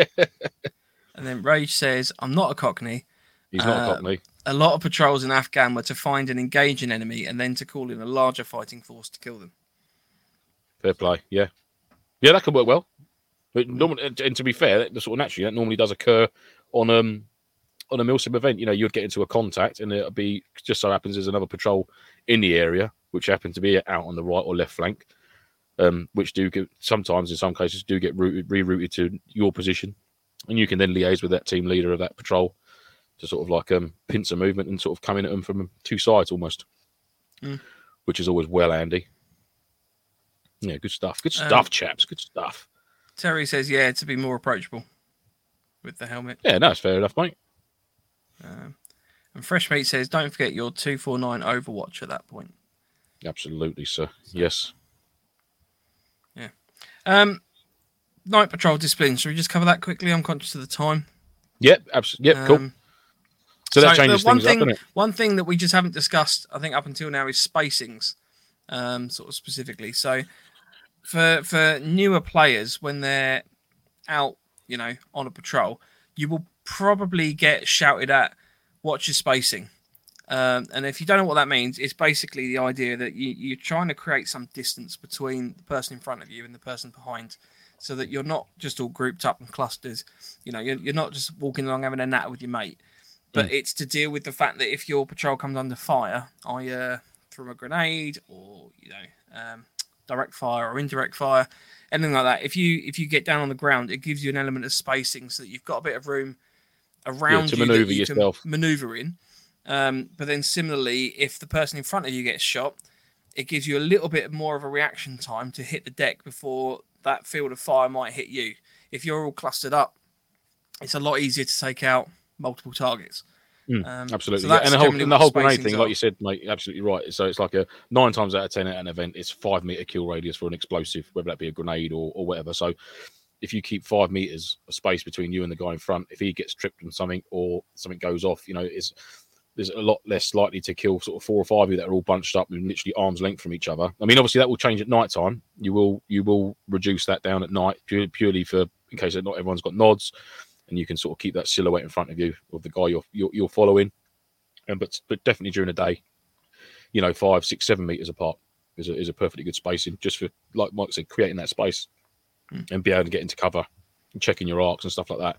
A: and then Rage says, I'm not a cockney.
B: He's not
A: Uh,
B: a cockney.
A: A lot of patrols in Afghan were to find and engage an enemy and then to call in a larger fighting force to kill them.
B: Fair play, yeah, yeah, that could work well. But normally, and to be fair, that sort of naturally that normally does occur on um on a Milsim event. You know, you'd get into a contact, and it'd be just so happens there's another patrol in the area, which happened to be out on the right or left flank, um, which do get sometimes in some cases do get routed, rerouted to your position, and you can then liaise with that team leader of that patrol to sort of like um pincer movement and sort of come in at them from two sides almost,
A: Mm.
B: which is always well handy. Yeah, good stuff. Good
A: Um,
B: stuff, chaps. Good stuff.
A: Terry says, yeah, to be more approachable with the helmet.
B: Yeah, no, it's fair enough, mate.
A: Um, and Fresh Meat says, don't forget your 249 Overwatch at that point.
B: Absolutely, sir. Yes.
A: Um, Night Patrol discipline. Should we just cover that quickly? I'm conscious of the time.
B: Yep. Absolutely. Yep. cool.
A: Um,
B: So that
A: so
B: changes
A: one
B: things
A: thing-
B: up, doesn't it?
A: One thing that we just haven't discussed, I think, up until now is spacings, um, sort of specifically. So, for for newer players, when they're out, you know, on a patrol, you will probably get shouted at, "Watch your spacing." Um, and if you don't know what that means, it's basically the idea that you, you're trying to create some distance between the person in front of you and the person behind, so that you're not just all grouped up in clusters. You know, you're, you're not just walking along having a natter with your mate but it's to deal with the fact that if your patrol comes under fire, either from a grenade or you know um, direct fire or indirect fire, anything like that, if you if you get down on the ground, it gives you an element of spacing so that you've got a bit of room around
B: to
A: you
B: manoeuvre
A: you
B: yourself.
A: maneuver in. Um, but then similarly, if the person in front of you gets shot, it gives you a little bit more of a reaction time to hit the deck before that field of fire might hit you. If you're all clustered up, it's a lot easier to take out multiple targets.
B: Mm,
A: Um,
B: Absolutely,
A: so
B: yeah. and the whole and the whole grenade thing,
A: are.
B: like you said, mate, absolutely right. So it's like a nine times out of ten at an event, it's five meter kill radius for an explosive, whether that be a grenade or, or whatever. So if you keep five meters of space between you and the guy in front, if he gets tripped on something or something goes off, you know, it's there's a lot less likely to kill sort of four or five of you that are all bunched up and literally arms length from each other. I mean, obviously that will change at night time. You will you will reduce that down at night purely, purely for in case that not everyone's got nods, and you can sort of keep that silhouette in front of you of the guy you're you're, you're following. And but but definitely during the day, you know, five, six, seven meters apart is a, is a perfectly good spacing just for like Mike said, creating that space
A: Hmm.
B: and be able to get into cover, and checking your arcs and stuff like that.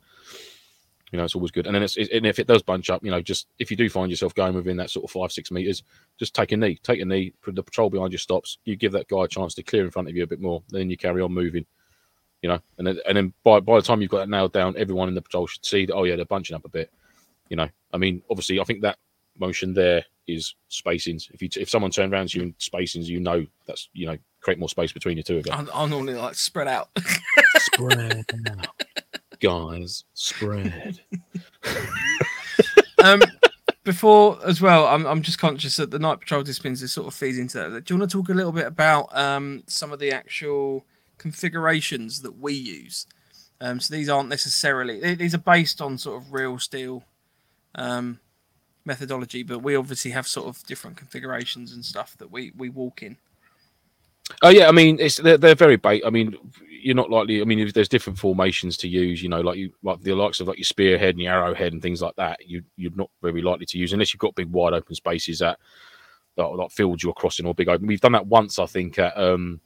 B: You know, it's always good. And then it's, it, and if it does bunch up, you know, just if you do find yourself going within that sort of five, six meters, just take a knee, take a knee. Put the patrol behind you stops. You give that guy a chance to clear in front of you a bit more. Then you carry on moving. You know, and then and then by by the time you've got that nailed down, everyone in the patrol should see that. Oh yeah, they're bunching up a bit. You know, I mean, obviously, I think that motion there is spacings. If you if someone turned around to you in spacings, you know that's you know create more space between the two of you.
A: I'm, I'm normally like spread out.
B: Spread out, guys. Spread.
A: um, before as well, I'm, I'm just conscious that the night patrol disciplines is sort of feeds into that. Do you want to talk a little bit about um, some of the actual configurations that we use? Um, so these aren't necessarily they- these are based on sort of real steel um, methodology, but we obviously have sort of different configurations and stuff that we we walk in.
B: Oh yeah, I mean it's they're, they're very bait. I mean you're not likely. I mean there's different formations to use. You know, like you like the likes of like your spearhead and your arrowhead and things like that. You you're not very likely to use unless you've got big wide open spaces that that fields you're crossing or big open. We've done that once, I think. At um,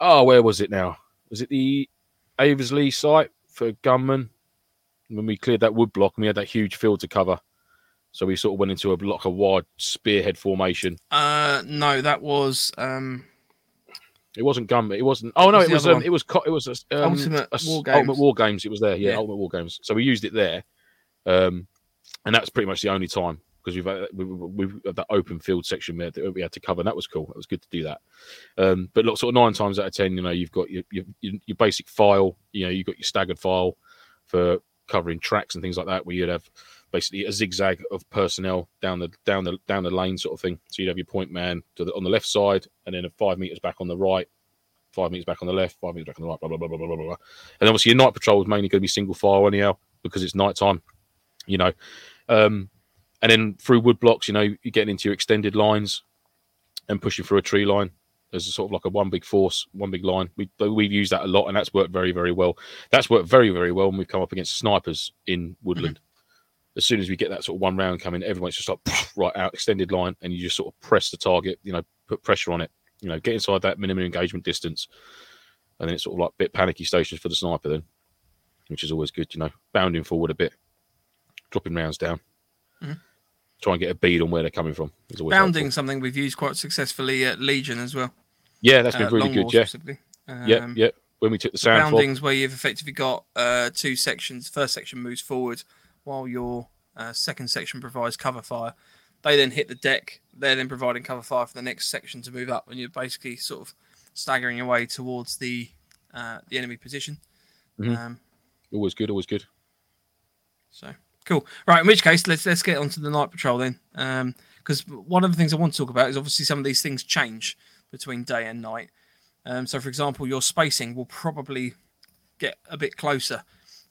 B: oh, where was it now? Was it the Aversley site for gunmen when we cleared that wood block and we had that huge field to cover? So we sort of went into a block of wide spearhead formation.
A: Uh, no, that was um,
B: It wasn't gun. It wasn't. Oh no,
A: was
B: it was. Um, it was. co- It was a, um,
A: Ultimate
B: a
A: War
B: Ultimate
A: Games.
B: War Games. It was there. Yeah,
A: Yeah.
B: Ultimate War Games. So we used it there, um, and that's pretty much the only time because we've had, we, we, we had that open field section had, to, we had to cover. And that was cool. It was good to do that. Um, but look, sort of nine times out of ten, you know, you've got your your, your your basic file. You know, you've got your staggered file for covering tracks and things like that, where you'd have basically a zigzag of personnel down the down the down the lane sort of thing. So you'd have your point man to the, on the left side, and then five meters back on the right, five meters back on the left, five meters back on the right, blah blah blah blah blah blah. blah. And obviously your night patrol is mainly going to be single file anyhow because it's night time, you know. Um, and then through wood blocks, you know, you're getting into your extended lines and pushing through a tree line. There's a sort of like a one big force, one big line. We we've used that a lot, and that's worked very very well. That's worked very very well when we've come up against snipers in woodland. As soon as we get that sort of one round coming, everyone's just like right out extended line, and you just sort of press the target. You know, put pressure on it. You know, get inside that minimum engagement distance, and then it's sort of like a bit panicky stations for the sniper then, which is always good. You know, bounding forward a bit, dropping rounds down,
A: Mhm.
B: try and get a bead on where they're coming from. Is always
A: bounding
B: helpful.
A: something we've used quite successfully at Legion as well.
B: Yeah, that's been
A: uh,
B: really good. Yeah,
A: specifically.
B: yeah,
A: Um,
B: yeah. When we took the
A: the
B: sound fob,
A: boundings where you've effectively got uh, two sections. First section moves forward while your uh, second section provides cover fire. They then hit the deck. They're then providing cover fire for the next section to move up, and you're basically sort of staggering your way towards the uh, the enemy position.
B: Mhm.
A: Um,
B: always good, always good.
A: so cool. Right. In which case, let's let's get onto the night patrol then. Because one of the things I want to talk about is obviously some of these things change between day and night. Um, so, for example, your spacing will probably get a bit closer.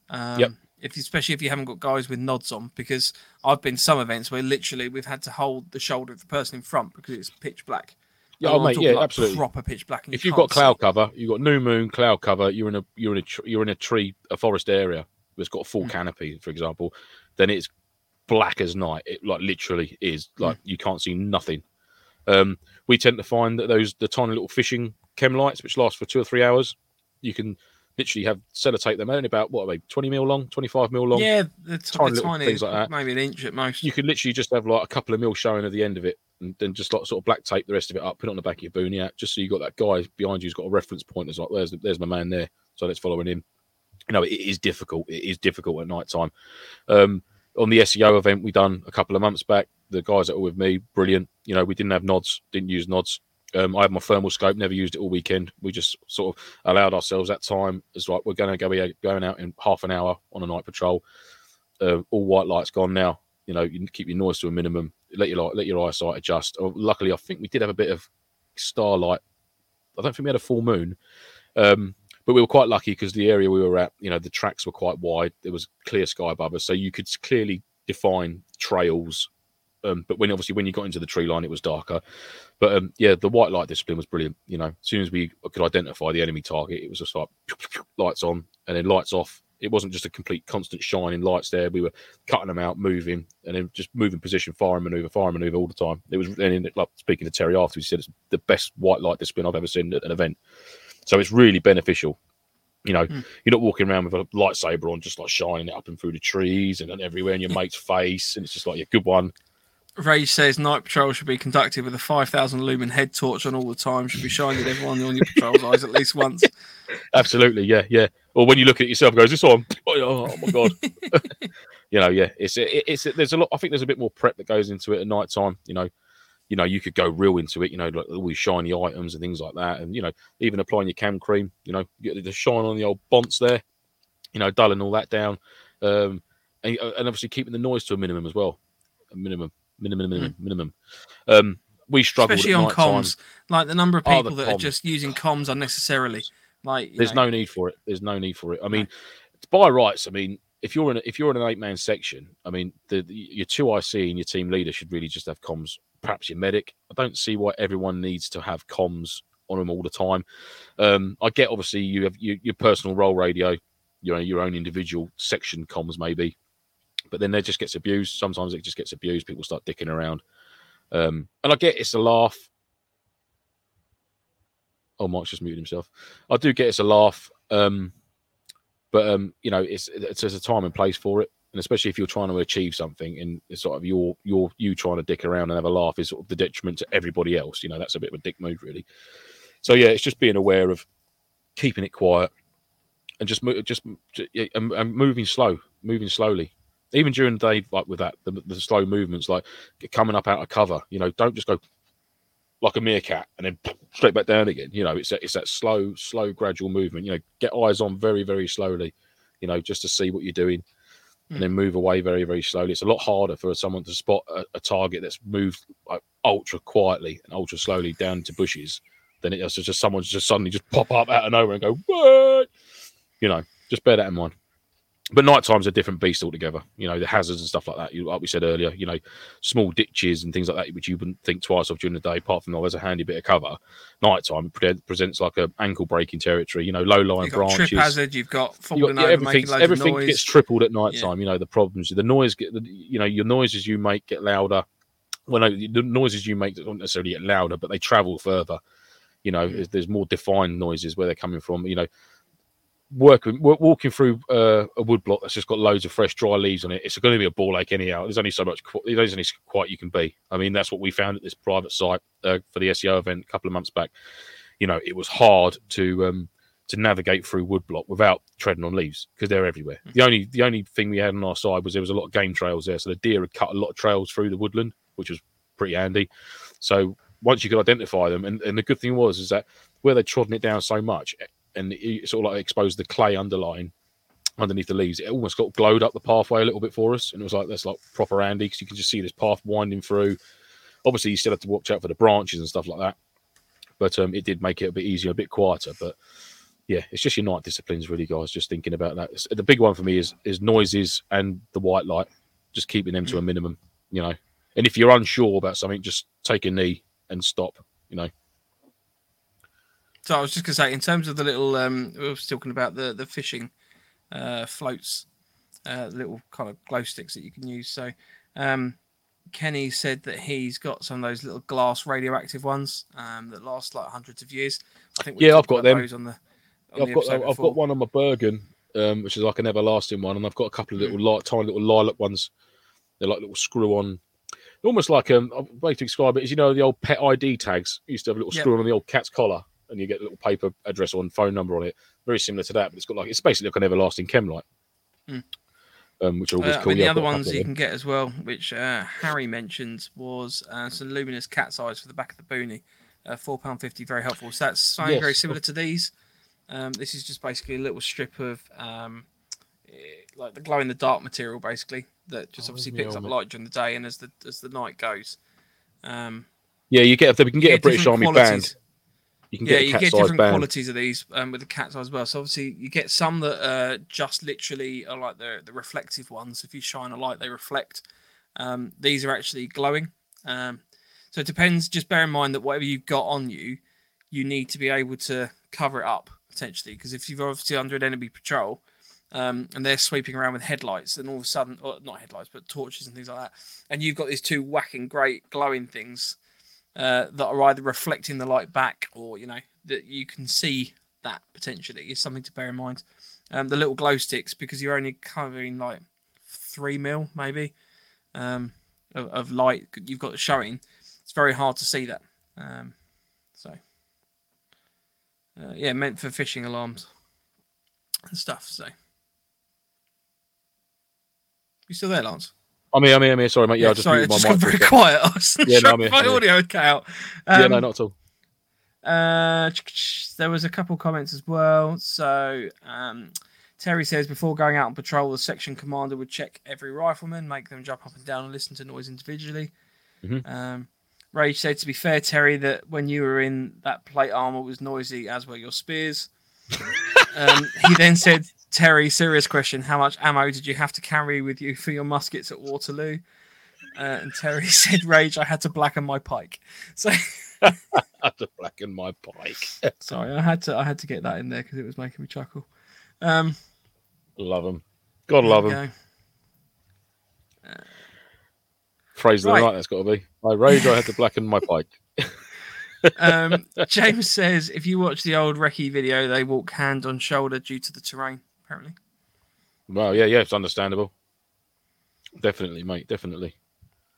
A: Um,
B: Yep.
A: If especially if you haven't got guys with nods on, because I've been some events where literally we've had to hold the shoulder of the person in front because it's pitch black.
B: Yeah, oh, mate, yeah,
A: like
B: absolutely.
A: Proper pitch black.
B: if
A: you
B: you've got cloud cover, you've got new moon cloud cover. You're in a you're in a tr- you're in a tree, a forest area that's got a full
A: Mm.
B: canopy, for example. Then it's black as night. It like literally is like you can't see nothing. Um, we tend to find that those the tiny little fishing chem lights, which last for two or three hours, you can literally have sellotape them only about what are they, twenty mil long, twenty five mil long.
A: Yeah, the t-
B: tiny
A: the tiny,
B: things like that.
A: maybe an inch at most.
B: You could literally just have like a couple of mil showing at the end of it, and then just like sort of black tape the rest of it up, put it on the back of your boonie just so you got that guy behind you who's got a reference point. It's like, there's there's my man there, so let's follow him. You know, it is difficult. It is difficult at night time. Um, on the SEO event we done a couple of months back, the guys that were with me, brilliant. You know, we didn't have nods, didn't use nods. Um, I had my thermal scope, never used it all weekend. We just sort of allowed ourselves that time. It's like we're going to go be going out in half an hour on a night patrol. Uh, all white lights gone now. You know, you keep your noise to a minimum. Let your light, let your eyesight adjust. Oh, luckily, I think we did have a bit of starlight. I don't think we had a full moon, um, but we were quite lucky because the area we were at, you know, the tracks were quite wide. There was clear sky above us, so you could clearly define trails. Um, but when obviously when you got into the tree line, it was darker. But um, yeah, the white light discipline was brilliant. You know, as soon as we could identify the enemy target, it was just like lights on and then lights off. It wasn't just a complete constant shining lights there. We were cutting them out, moving, and then just moving position, fire and maneuver, fire and maneuver all the time. It was, and like speaking to Terry after, he said it's the best white light discipline I've ever seen at an event. So it's really beneficial. You know, mm. you're not walking around with a lightsaber on, just like shining it up and through the trees and, and everywhere in your mate's face, and it's just like a good one.
A: Ray says night patrol should be conducted with a 5,000 lumen head torch on all the time. Should be shining everyone on your patrol's eyes at least once.
B: Absolutely, yeah, yeah. Or when you look at yourself, goes this on. Oh, oh my god. you know, yeah. It's it, it's there's a lot. I think there's a bit more prep that goes into it at night time. You know, you know, you could go real into it. You know, like all these shiny items and things like that, and you know, even applying your cam cream. You know, get the shine on the old bonts there. You know, dulling all that down, um, and, and obviously keeping the noise to a minimum as well. A minimum minimum, minimum, mm. minimum. Um, we struggle,
A: especially on comms. Time. Like the number of people oh, that comms. are just using comms unnecessarily. Like
B: there's know. no need for it. There's no need for it. I mean, by rights, I mean if you're in a, if you're in an eight man section, I mean the, the, your 2IC and your team leader should really just have comms. Perhaps your medic. I don't see why everyone needs to have comms on them all the time. Um, I get obviously you have your, your personal role radio, you know, your own individual section comms maybe, but then it just gets abused. Sometimes it just gets abused. People start dicking around. Um, and I get it's a laugh. Oh, Mike's just muted himself. I do get it's a laugh. Um, but um, you know, it's, it's there's a time and place for it, and especially if you're trying to achieve something, and it's sort of your your you trying to dick around and have a laugh is sort of the detriment to everybody else. You know, that's a bit of a dick move, really. So yeah, it's just being aware of keeping it quiet and just just and moving slow, moving slowly even during the day, like with that, the, the slow movements, like coming up out of cover, you know, don't just go like a meerkat and then straight back down again. You know, it's a, it's that slow, slow, gradual movement. You know, get eyes on very, very slowly. You know, just to see what you're doing, and then hmm. move away very, very slowly. It's a lot harder for someone to spot a, a target that's moved like ultra quietly and ultra slowly down to bushes than it is to just someone just suddenly just pop up out of nowhere and go, what? You know, just bear that in mind but night time's a different beast altogether. You know, the hazards and stuff like that. You, like we said earlier, you know, small ditches and things like that, which you wouldn't think twice of during the day, apart from though, as a handy bit of cover. Nighttime pre- presents like a ankle breaking territory. You know, low lying branches.
A: Trip hazard. You've got falling
B: got,
A: yeah, everything.
B: Everything gets tripled at night time. Yeah. You know, the problems, the noise, get, you know, your noises you make get louder. Well, no, the noises you make don't necessarily get louder, but they travel further. You know, mm. there's more defined noises where they're coming from. You know working walking through uh, a woodblock that's just got loads of fresh dry leaves on it it's going to be a ball ache anyhow. There's only so much there's only quite you can be. I mean that's what we found at this private site uh, for the seo event a couple of months back. You know it was hard to um to navigate through woodblock without treading on leaves because they're everywhere. Mm-hmm. the only the only thing we had on our side was there was a lot of game trails there so the deer had cut a lot of trails through the woodland which was pretty handy. So once you could identify them and, and the good thing was is that where they'd trodden it down so much and it sort of like exposed the clay underlying underneath the leaves. It almost got glowed up the pathway a little bit for us, and it was like that's like proper Andy because you can just see this path winding through. Obviously, you still have to watch out for the branches and stuff like that, but um, it did make it a bit easier, a bit quieter. But yeah, it's just your night disciplines, really, guys. Just thinking about that. It's, the big one for me is is noises and the white light, just keeping them to a minimum, you know. And if you're unsure about something, just take a knee and stop, you know.
A: So I was just gonna say, in terms of the little, um, we were talking about the the fishing uh, floats, uh, little kind of glow sticks that you can use. So um, Kenny said that he's got some of those little glass radioactive ones um, that last like hundreds of years.
B: I think yeah, I've got them. On the, on I've the got I've got one on my Bergen, um, which is like an everlasting one, and I've got a couple of little mm. light, tiny little lilac ones. They're like little screw on almost like um, a way to describe it is you know the old pet ID tags you used to have a little yep. screw on the old cat's collar and you get a little paper address or phone number on it. Very similar to that, but it's got like it's basically like an everlasting chem light. Mm. Um, which are always
A: uh,
B: cool. I
A: mean, the other ones you can get as well, which uh, Harry mentioned, was uh, some luminous cat's eyes for the back of the boonie. Uh, Four pound fifty, very helpful. So that's something yes. very similar to these. Um, this is just basically a little strip of um, eh, like the glow in the dark material, basically that just
B: Oh,
A: obviously picks up light during the day and as the as the night goes. Um,
B: Yeah, you get we can get a British Army
A: qualities.
B: band. You can
A: yeah,
B: get
A: you get different
B: band.
A: qualities of these um, with the cat's eye as well. So obviously you get some that uh, just literally are like the the reflective ones. If you shine a light, they reflect. Um, these are actually glowing. Um, so it depends. Just bear in mind that whatever you've got on you, you need to be able to cover it up potentially. Because if you've obviously under an enemy patrol, um, and they're sweeping around with headlights, then all of a sudden, or not headlights, but torches and things like that, and you've got these two whacking great glowing things uh, that are either reflecting the light back or you know that you can see that potentially is something to bear in mind. Um, the little glow sticks because you're only covering like three mil maybe um, of, of light you've got showing. It's very hard to see that. Um, so uh, yeah, meant for fishing alarms and stuff. So you still there, Lance?
B: I'm here, I'm here, I'm here. Sorry, mate. Yeah, I just
A: sorry,
B: muted my
A: just
B: mic.
A: very quiet. I was
B: Yeah, no, I'm here,
A: find
B: I'm
A: audio would cut out.
B: yeah,
A: Um,
B: no, not at all.
A: Uh, there was a couple comments as well. So um, Terry says before going out on patrol, the section commander would check every rifleman, make them jump up and down and listen to noise individually.
B: Mhm.
A: Um, Rage said, to be fair, Terry, that when you were in that plate armor was noisy, as were your spears. um, he then said, Terry, serious question: How much ammo did you have to carry with you for your muskets at Waterloo? Uh, and Terry said, "Rage, I had to blacken my pike." So
B: I had to blacken my bike.
A: Sorry, I had to I had to get that in there because it was making me chuckle. Um,
B: love them. Gotta love them.
A: go.
B: Phrase of the
A: Right.
B: night, that's got to be. I rage, I had to blacken my bike.
A: Um, James says if you watch the old recce video, they walk hand on shoulder due to the terrain. Apparently,
B: Well, yeah, yeah, it's understandable. Definitely, mate. Definitely.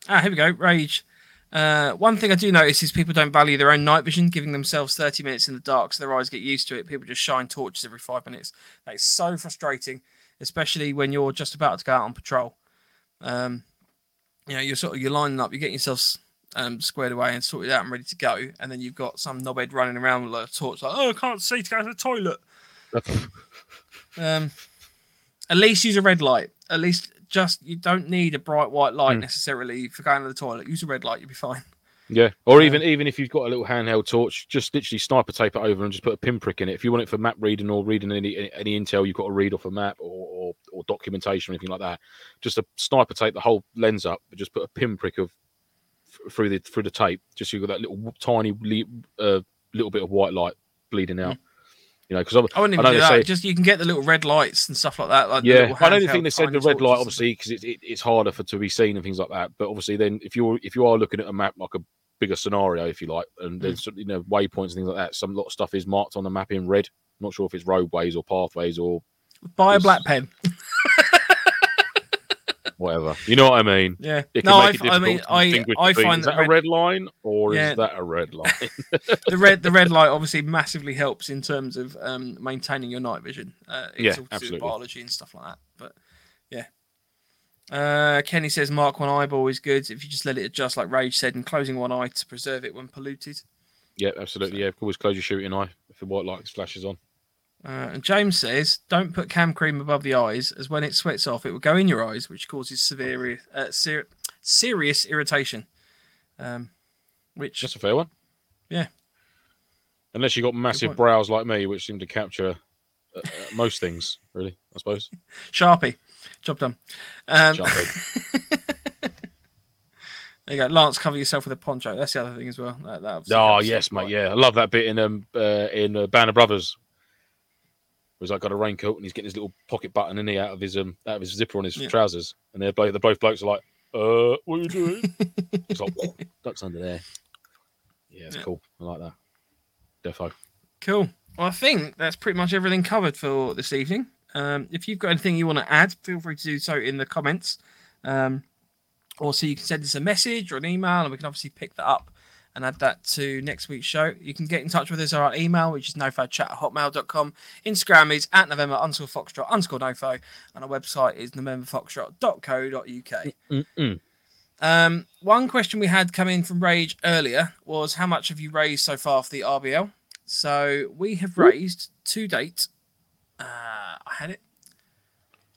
A: ah, here we go. Rage. Uh, one thing I do notice is people don't value their own night vision, giving themselves 30 minutes in the dark so their eyes get used to it. People just shine torches every five minutes. That is so frustrating, especially when you're just about to go out on patrol. Um, you know, you're sort of you're lining up, you're getting yourself um, squared away and sorted out and ready to go, and then you've got some knobhead running around with a torch, like, oh, I can't see to go to the toilet. Um, at least use a red light. At least just you don't need a bright white light
B: Hmm.
A: necessarily for going to the toilet. Use a red light, you'll be fine.
B: Yeah. Or
A: Um,
B: even even if you've got a little handheld torch, just literally sniper tape it over and just put a pinprick in it. If you want it for map reading or reading any any, intel you've got to read off a map or, or or documentation or anything like that, just a sniper tape the whole lens up, but just put a pinprick of f- through the through the tape, just so you've got that little tiny uh, little bit of white light bleeding out. You know, because
A: I wouldn't
B: I
A: even
B: know
A: do that.
B: say-
A: Just you can get the little red lights and stuff like that. Like
B: yeah, I don't think they said the red light, obviously, because it, it, it's harder for to be seen and things like that. But obviously, then if you're if you are looking at a map like a bigger scenario, if you like, and
A: Mm.
B: you know waypoints and things like that, some lot of stuff is marked on the map in red. not sure if it's roadways or pathways or.
A: Buy a black pen.
B: whatever. You know what I mean?
A: Yeah.
B: It can
A: No,
B: make
A: I,
B: it
A: I mean,
B: to
A: I, I find
B: is
A: that
B: that
A: red,
B: a red line or
A: Yeah.
B: is that a red line?
A: the red the red light obviously massively helps in terms of um, maintaining your night vision. Uh, it's
B: Yeah,
A: all to do with
B: absolutely.
A: biology and stuff like that. But yeah. Uh, Kenny says Mark one eyeball is good if you just let it adjust, like Rage said, and closing one eye to preserve it when polluted.
B: yeah, absolutely. Yeah, always close your shooting eye if the white light flashes on.
A: Uh, and James says, don't put cam cream above the eyes, as when it sweats off, it will go in your eyes, which causes severe, uh, ser- serious irritation. Um, which
B: That's a fair one.
A: Yeah.
B: Unless you got massive brows like me, which seem to capture uh, uh, most things, really. I suppose.
A: Sharpie, job done. Um,
B: Sharpie.
A: there you go, Lance. Cover yourself with a poncho. That's the other thing as well. That, that
B: Oh yes, mate. Yeah, I love that bit in um uh, in uh, Band of Brothers. Where he's like got a raincoat and he's getting his little pocket button in he out of his um out of his zipper on his
A: Yeah.
B: trousers, and they're both the both blokes are like, uh, what are you doing? he's like, ducks under there. Yeah, it's
A: Yeah.
B: cool. I like that. Defo.
A: Cool. Well, I think that's pretty much everything covered for this evening. Um, if you've got anything you want to add, feel free to do so in the comments. Um, or so you can send us a message or an email, and we can obviously pick that up and add that to next week's show. You can get in touch with us on our email, which is nofochat at hotmail.com. Instagram is at November underscore Foxtrot underscore nofo, and our website is novemberfoxtrot.co.uk.
B: Mm-mm.
A: Um, one question we had come in from Rage earlier was how much have you raised so far for the RBL? So we have raised to date. Uh, I had it.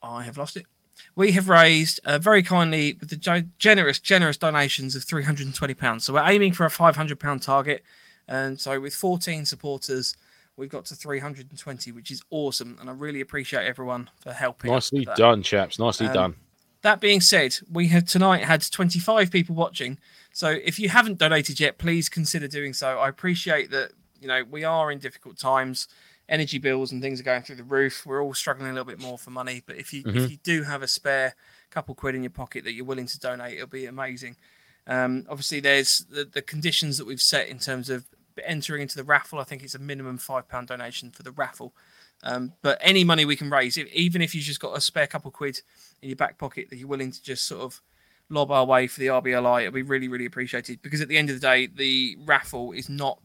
A: I have lost it. We have raised uh, very kindly with the generous, generous donations of three hundred and twenty pounds. So we're aiming for a five hundred pound target, and so with fourteen supporters, we've got to three hundred and twenty, which is awesome. And I really appreciate everyone for helping.
B: Nicely done, chaps. Nicely
A: Um,
B: done.
A: That being said, we have tonight had 25 people watching. So if you haven't donated yet, please consider doing so. I appreciate that, you know, we are in difficult times. Energy bills and things are going through the roof. We're all struggling a little bit more for money. But if you
B: Mhm.
A: if you do have a spare couple quid in your pocket that you're willing to donate, it'll be amazing. Um, obviously, there's the, the conditions that we've set in terms of entering into the raffle. I think it's a minimum five pound donation for the raffle. Um, but any money we can raise, if, even if you've just got a spare couple quid in your back pocket that you're willing to just sort of lob our way for the RBLI, it'll be really, really appreciated. Because at the end of the day, the raffle is not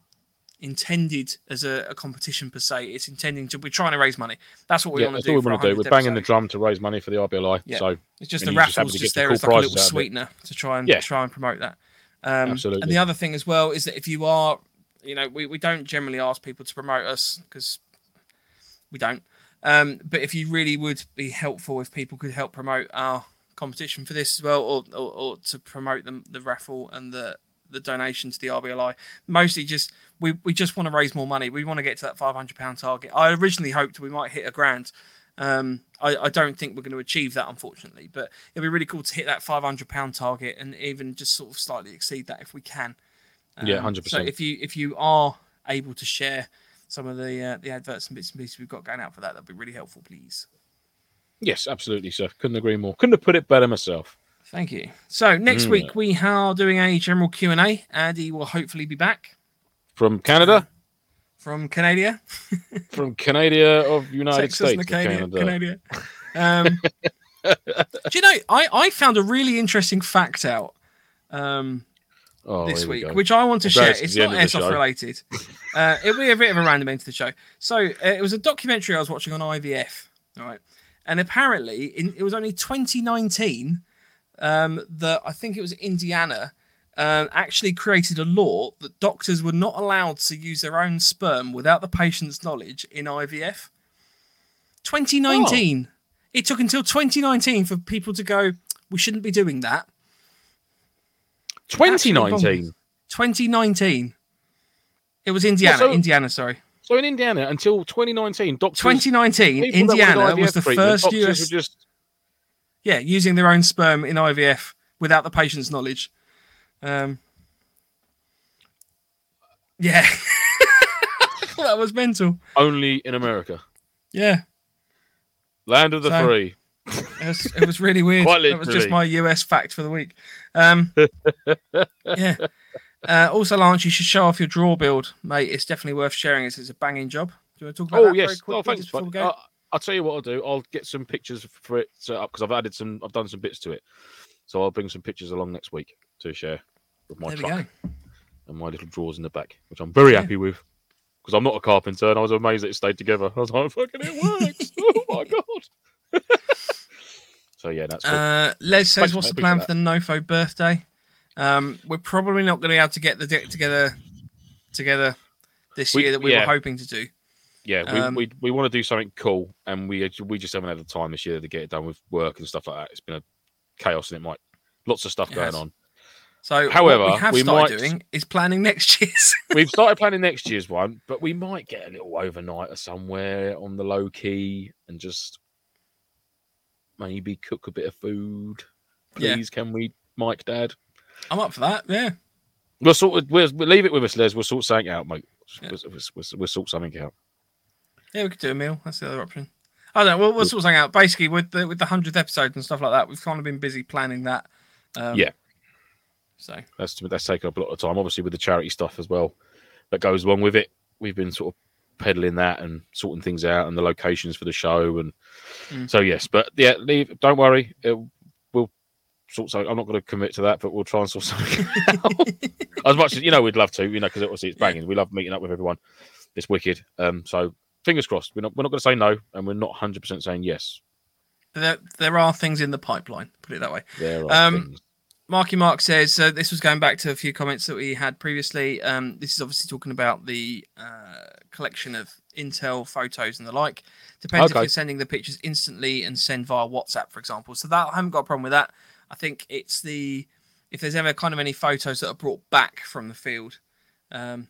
A: intended as a, a competition per se. It's intending to we're trying to raise money. That's what we
B: Yeah,
A: want to do.
B: we want to do. We're
A: 100th
B: banging the drum to raise money for the RBLI.
A: Yeah.
B: So
A: It's just the
B: just
A: raffles
B: to
A: just there
B: cool
A: as like a little
B: prizes out of it.
A: sweetener to try and
B: Yeah.
A: try and promote that. Um,
B: Absolutely.
A: And the other thing as well is that if you are, you know, we, we don't generally ask people to promote us because we don't. Um, but if you really would be helpful if people could help promote our competition for this as well, or, or, or to promote the, the raffle and the the donation to the RBLI. Mostly just we, we just want to raise more money. We want to get to that five hundred pound target. I originally hoped we might hit a grand. Um, I, I don't think we're going to achieve that, unfortunately, but it'd be really cool to hit that five hundred pound target and even just sort of slightly exceed that if we can.
B: Yeah,
A: Um,
B: 100%.
A: So if you if you are able to share some of the uh, the adverts and bits and pieces we've got going out for that, that'd be really helpful, please.
B: yes, absolutely, sir. Couldn't agree more. Couldn't have put it better myself.
A: Thank you. So next
B: Mm.
A: week we are doing a general Q and A. Andy will hopefully be back
B: From Canada,
A: from Canada.
B: from Canada of United
A: Texas,
B: States,
A: Canada.
B: Canada.
A: Um, do you know? I, I found a really interesting fact out um,
B: Oh,
A: this
B: here we
A: week, which I want to share.
B: it's
A: not airsoft related. Uh, it'll be a bit of a random end to the show. So uh, it was a documentary I was watching on IVF, all right? And apparently, in, it was only 2019 um, that I think it was Indiana uh, actually created a law that doctors were not allowed to use their own sperm without the patient's knowledge in IVF. 2019. It took until 2019 for people to go, we shouldn't be doing that.
B: 2019.
A: 2019. It was Indiana.
B: so-
A: Indiana, sorry.
B: So in Indiana, until 2019, doctors.
A: 2019,
B: people that
A: Indiana was the first US,
B: just
A: yeah, using their own sperm in IVF without the patient's knowledge. Um, yeah, that was mental.
B: only in America.
A: Yeah,
B: Land of the
A: So-
B: free.
A: it was, it was really weird.
B: Quite
A: that was just my US fact for the week. Um, yeah. Uh, also, Lance, you should show off your draw build, mate. It's definitely worth sharing. It's, it's a banging job. Do you want to talk about
B: Oh
A: that very
B: yes.
A: quickly
B: Oh thanks.
A: just before we go?
B: Uh, I'll tell you what I'll do. I'll get some pictures for it set up because I've added some. I've done some bits to it, so I'll bring some pictures along next week to share with my
A: there
B: truck and my little drawers in the back, which I'm very
A: Yeah.
B: happy with. Because I'm not a carpenter, and I was amazed that it stayed together. I was like, "Fucking, it works!" oh my god. so yeah, that's cool.
A: Uh, Les says,
B: Thanks,
A: "What's
B: mate,
A: the plan for the Nofo birthday?" Um, we're probably not going to be able to get the deck together together this
B: We-
A: year that we
B: yeah.
A: were hoping to do.
B: Yeah, we,
A: um,
B: we we want to do something cool, and we we just haven't had the time this year to get it done with work and stuff like that. It's been a chaos, and it might lots of stuff
A: It
B: going on.
A: So,
B: However,
A: what we have
B: we
A: started
B: might-
A: doing is planning next year's.
B: We've started planning next year's one, but we might get a little overnight or somewhere on the low key and just maybe cook a bit of food.
A: Yeah.
B: Please, can we, Mike, Dad?
A: I'm up for that. Yeah,
B: We'll sort. Of, we'll, we'll leave it with us, Les. We'll sort something out, mate.
A: Yeah.
B: We'll, we'll, we'll, we'll sort something out.
A: Yeah, we could do a meal. That's the other option. I don't know. We'll, we'll sort something out. Basically, with the with the hundredth episode and stuff like that, we've kind of been busy planning that. Um,
B: Yeah.
A: So
B: That's that's taken up a lot of time. Obviously, with the charity stuff as well that goes along with it. We've been sort of peddling that and sorting things out and the locations for the show and
A: Mm.
B: so yes. But yeah, leave. Don't worry. It, we'll sort something. I'm not going to commit to that, but we'll try and sort something out. as much as you know, we'd love to. You know, because obviously it's banging. We love meeting up with everyone. It's wicked. Um, so fingers crossed. We're not we're not going to say no, and we're not 100 percent saying yes.
A: there there are things in the pipeline. Put it that way.
B: There are
A: Um,
B: things.
A: Marky Mark says uh, this was going back to a few comments that we had previously. Um, this is obviously talking about the uh, collection of Intel photos and the like. Depends if you're sending the pictures instantly and send via WhatsApp, for example. So that I haven't got a problem with that. I think it's the if there's ever kind of any photos that are brought back from the field. Um,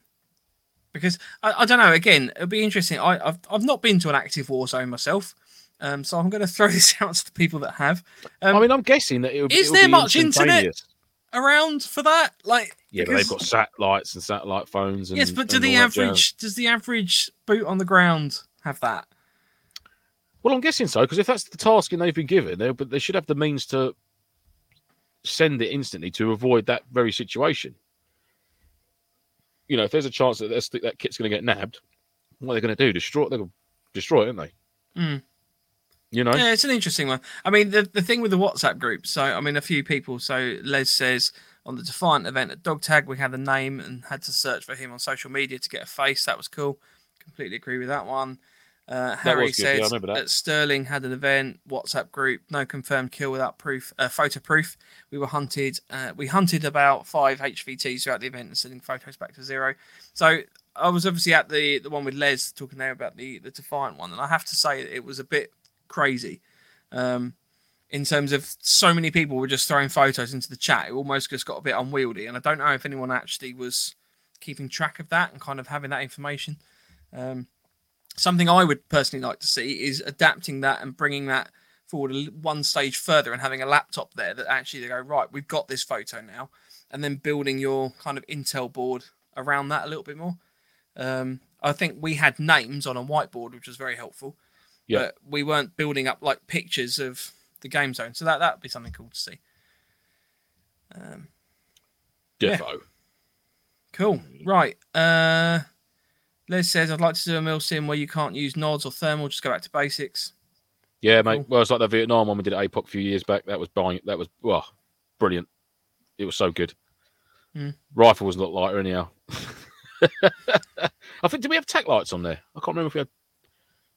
A: because I, I don't know. Again, it'll be interesting. I, I've I've not been to an active war zone myself, um, so I'm going to throw this out to the people that have. Um,
B: I mean, I'm guessing that it would. Be. Is
A: there much internet? around for that, like
B: Yeah, but they've got satellites and satellite phones. And,
A: yes, but do the average does the average boot on the ground have that?
B: Well, I'm guessing so because if that's the tasking they've been given, they but they should have the means to send it instantly to avoid that very situation. You know, if there's a chance that that's, that kit's going to get nabbed, what are they going to do? Destroy? To destroy it, aren't they?
A: Mm.
B: You know,
A: Yeah, it's an interesting one. I mean, the the thing with the WhatsApp group. So, I mean, a few people. So, Les says on the Defiant event at Dog Tag, we had a name and had to search for him on social media to get a face. That was cool. Completely agree with that one. Uh, Harry
B: was good, yeah, I
A: says
B: remember that.
A: at Sterling had an event WhatsApp group, no confirmed kill without proof, uh, photo proof. We were hunted. Uh, we hunted about five HVTs throughout the event and sending photos back to zero. So I was obviously at the the one with Les talking there about the the Defiant one, and I have to say it was a bit crazy. Um, in terms of so many people were just throwing photos into the chat, it almost just got a bit unwieldy. And I don't know if anyone actually was keeping track of that and kind of having that information. Um, something I would personally like to see is adapting that and bringing that forward one stage further and having a laptop there that actually they go right, we've got this photo now, and then building your kind of Intel board around that a little bit more. Um, I think we had names on a whiteboard, which was very helpful.
B: Yeah.
A: But we weren't building up like pictures of the game zone, so that that'd be something cool to see. Um, yeah.
B: defo.
A: Cool. Right. Uh Les says I'd like to do a milsim where you can't use nods or thermal, just go back to basics.
B: Yeah, mate.
A: Cool.
B: Well, it's like the Vietnam one we did at APOC a few years back. That was buying. That was well, brilliant. It was so good.
A: Hmm.
B: Rifle was not lighter anyhow. I think did we have tack lights on there? I can't remember if we had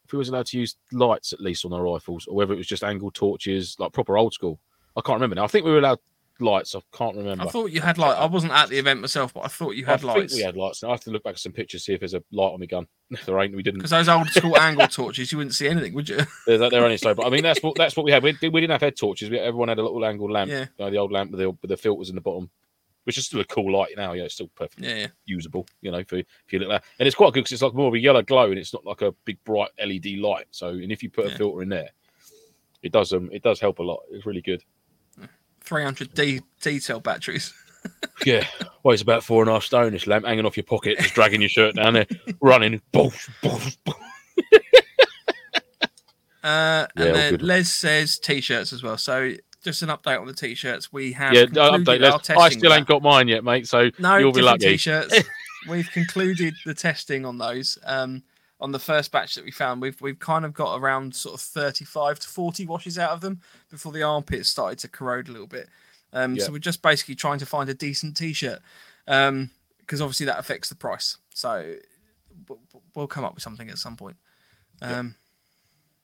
B: if we was allowed to use lights at least on our rifles, or whether it was just angled torches, like proper old school. I can't remember now. I think we were allowed lights. I can't remember.
A: I thought you had light. I wasn't at the event myself, but I thought you
B: I
A: had
B: think
A: lights.
B: we had lights. I have to look back at some pictures see if there's a light on the gun. If there ain't, we didn't.
A: Because those old school angle torches, you wouldn't see anything, would you?
B: They're, they're only so. But I mean, that's what that's what we had. We, we didn't have head torches. We, everyone had a little angled lamp.
A: Yeah.
B: you know, the old lamp with the, with the filters in the bottom, which is still a cool light now. Yeah, it's still perfectly
A: Yeah, yeah.
B: usable. You know, for if you look at that, and it's quite good because it's like more of a yellow glow, and it's not like a big bright LED light. So, and if you put a filter in there, it does um it does help a lot. It's really good.
A: 300 D detail batteries.
B: Yeah, weighs about four and a half stone. This lamp hanging off your pocket, just dragging your shirt down there, running. Boosh, boosh, boosh.
A: Uh,
B: Yeah,
A: and then. Les says t-shirts as well. So just an update on the t-shirts. We have
B: Yeah, update. Let's, I still ain't got mine yet, mate. So
A: No,
B: you'll be lucky.
A: T-shirts. we've concluded the testing on those. Um, on the first batch that we found, we've we've kind of got around sort of thirty-five to forty washes out of them before the armpits started to corrode a little bit. Um,
B: Yeah.
A: So we're just basically trying to find a decent T-shirt, um, because obviously that affects the price. So we'll come up with something at some point. Um,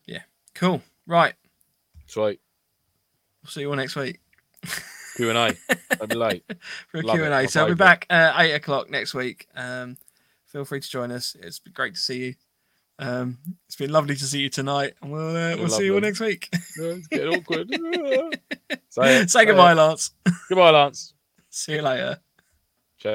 A: yeah, cool. Right,
B: Sweet.
A: we'll see you all next week.
B: Q and A. I'd be late.
A: for a
B: Love it,
A: Q&A. So I'll be back uh, eight o'clock next week. Um, feel free to join us. It's been great to see you. Um, it's been lovely to see you tonight, and we'll uh, we'll see you all next week.
B: No, it's getting awkward. say it,
A: Say
B: it.
A: goodbye, Lance.
B: Goodbye, Lance.
A: See you later.
B: Ciao.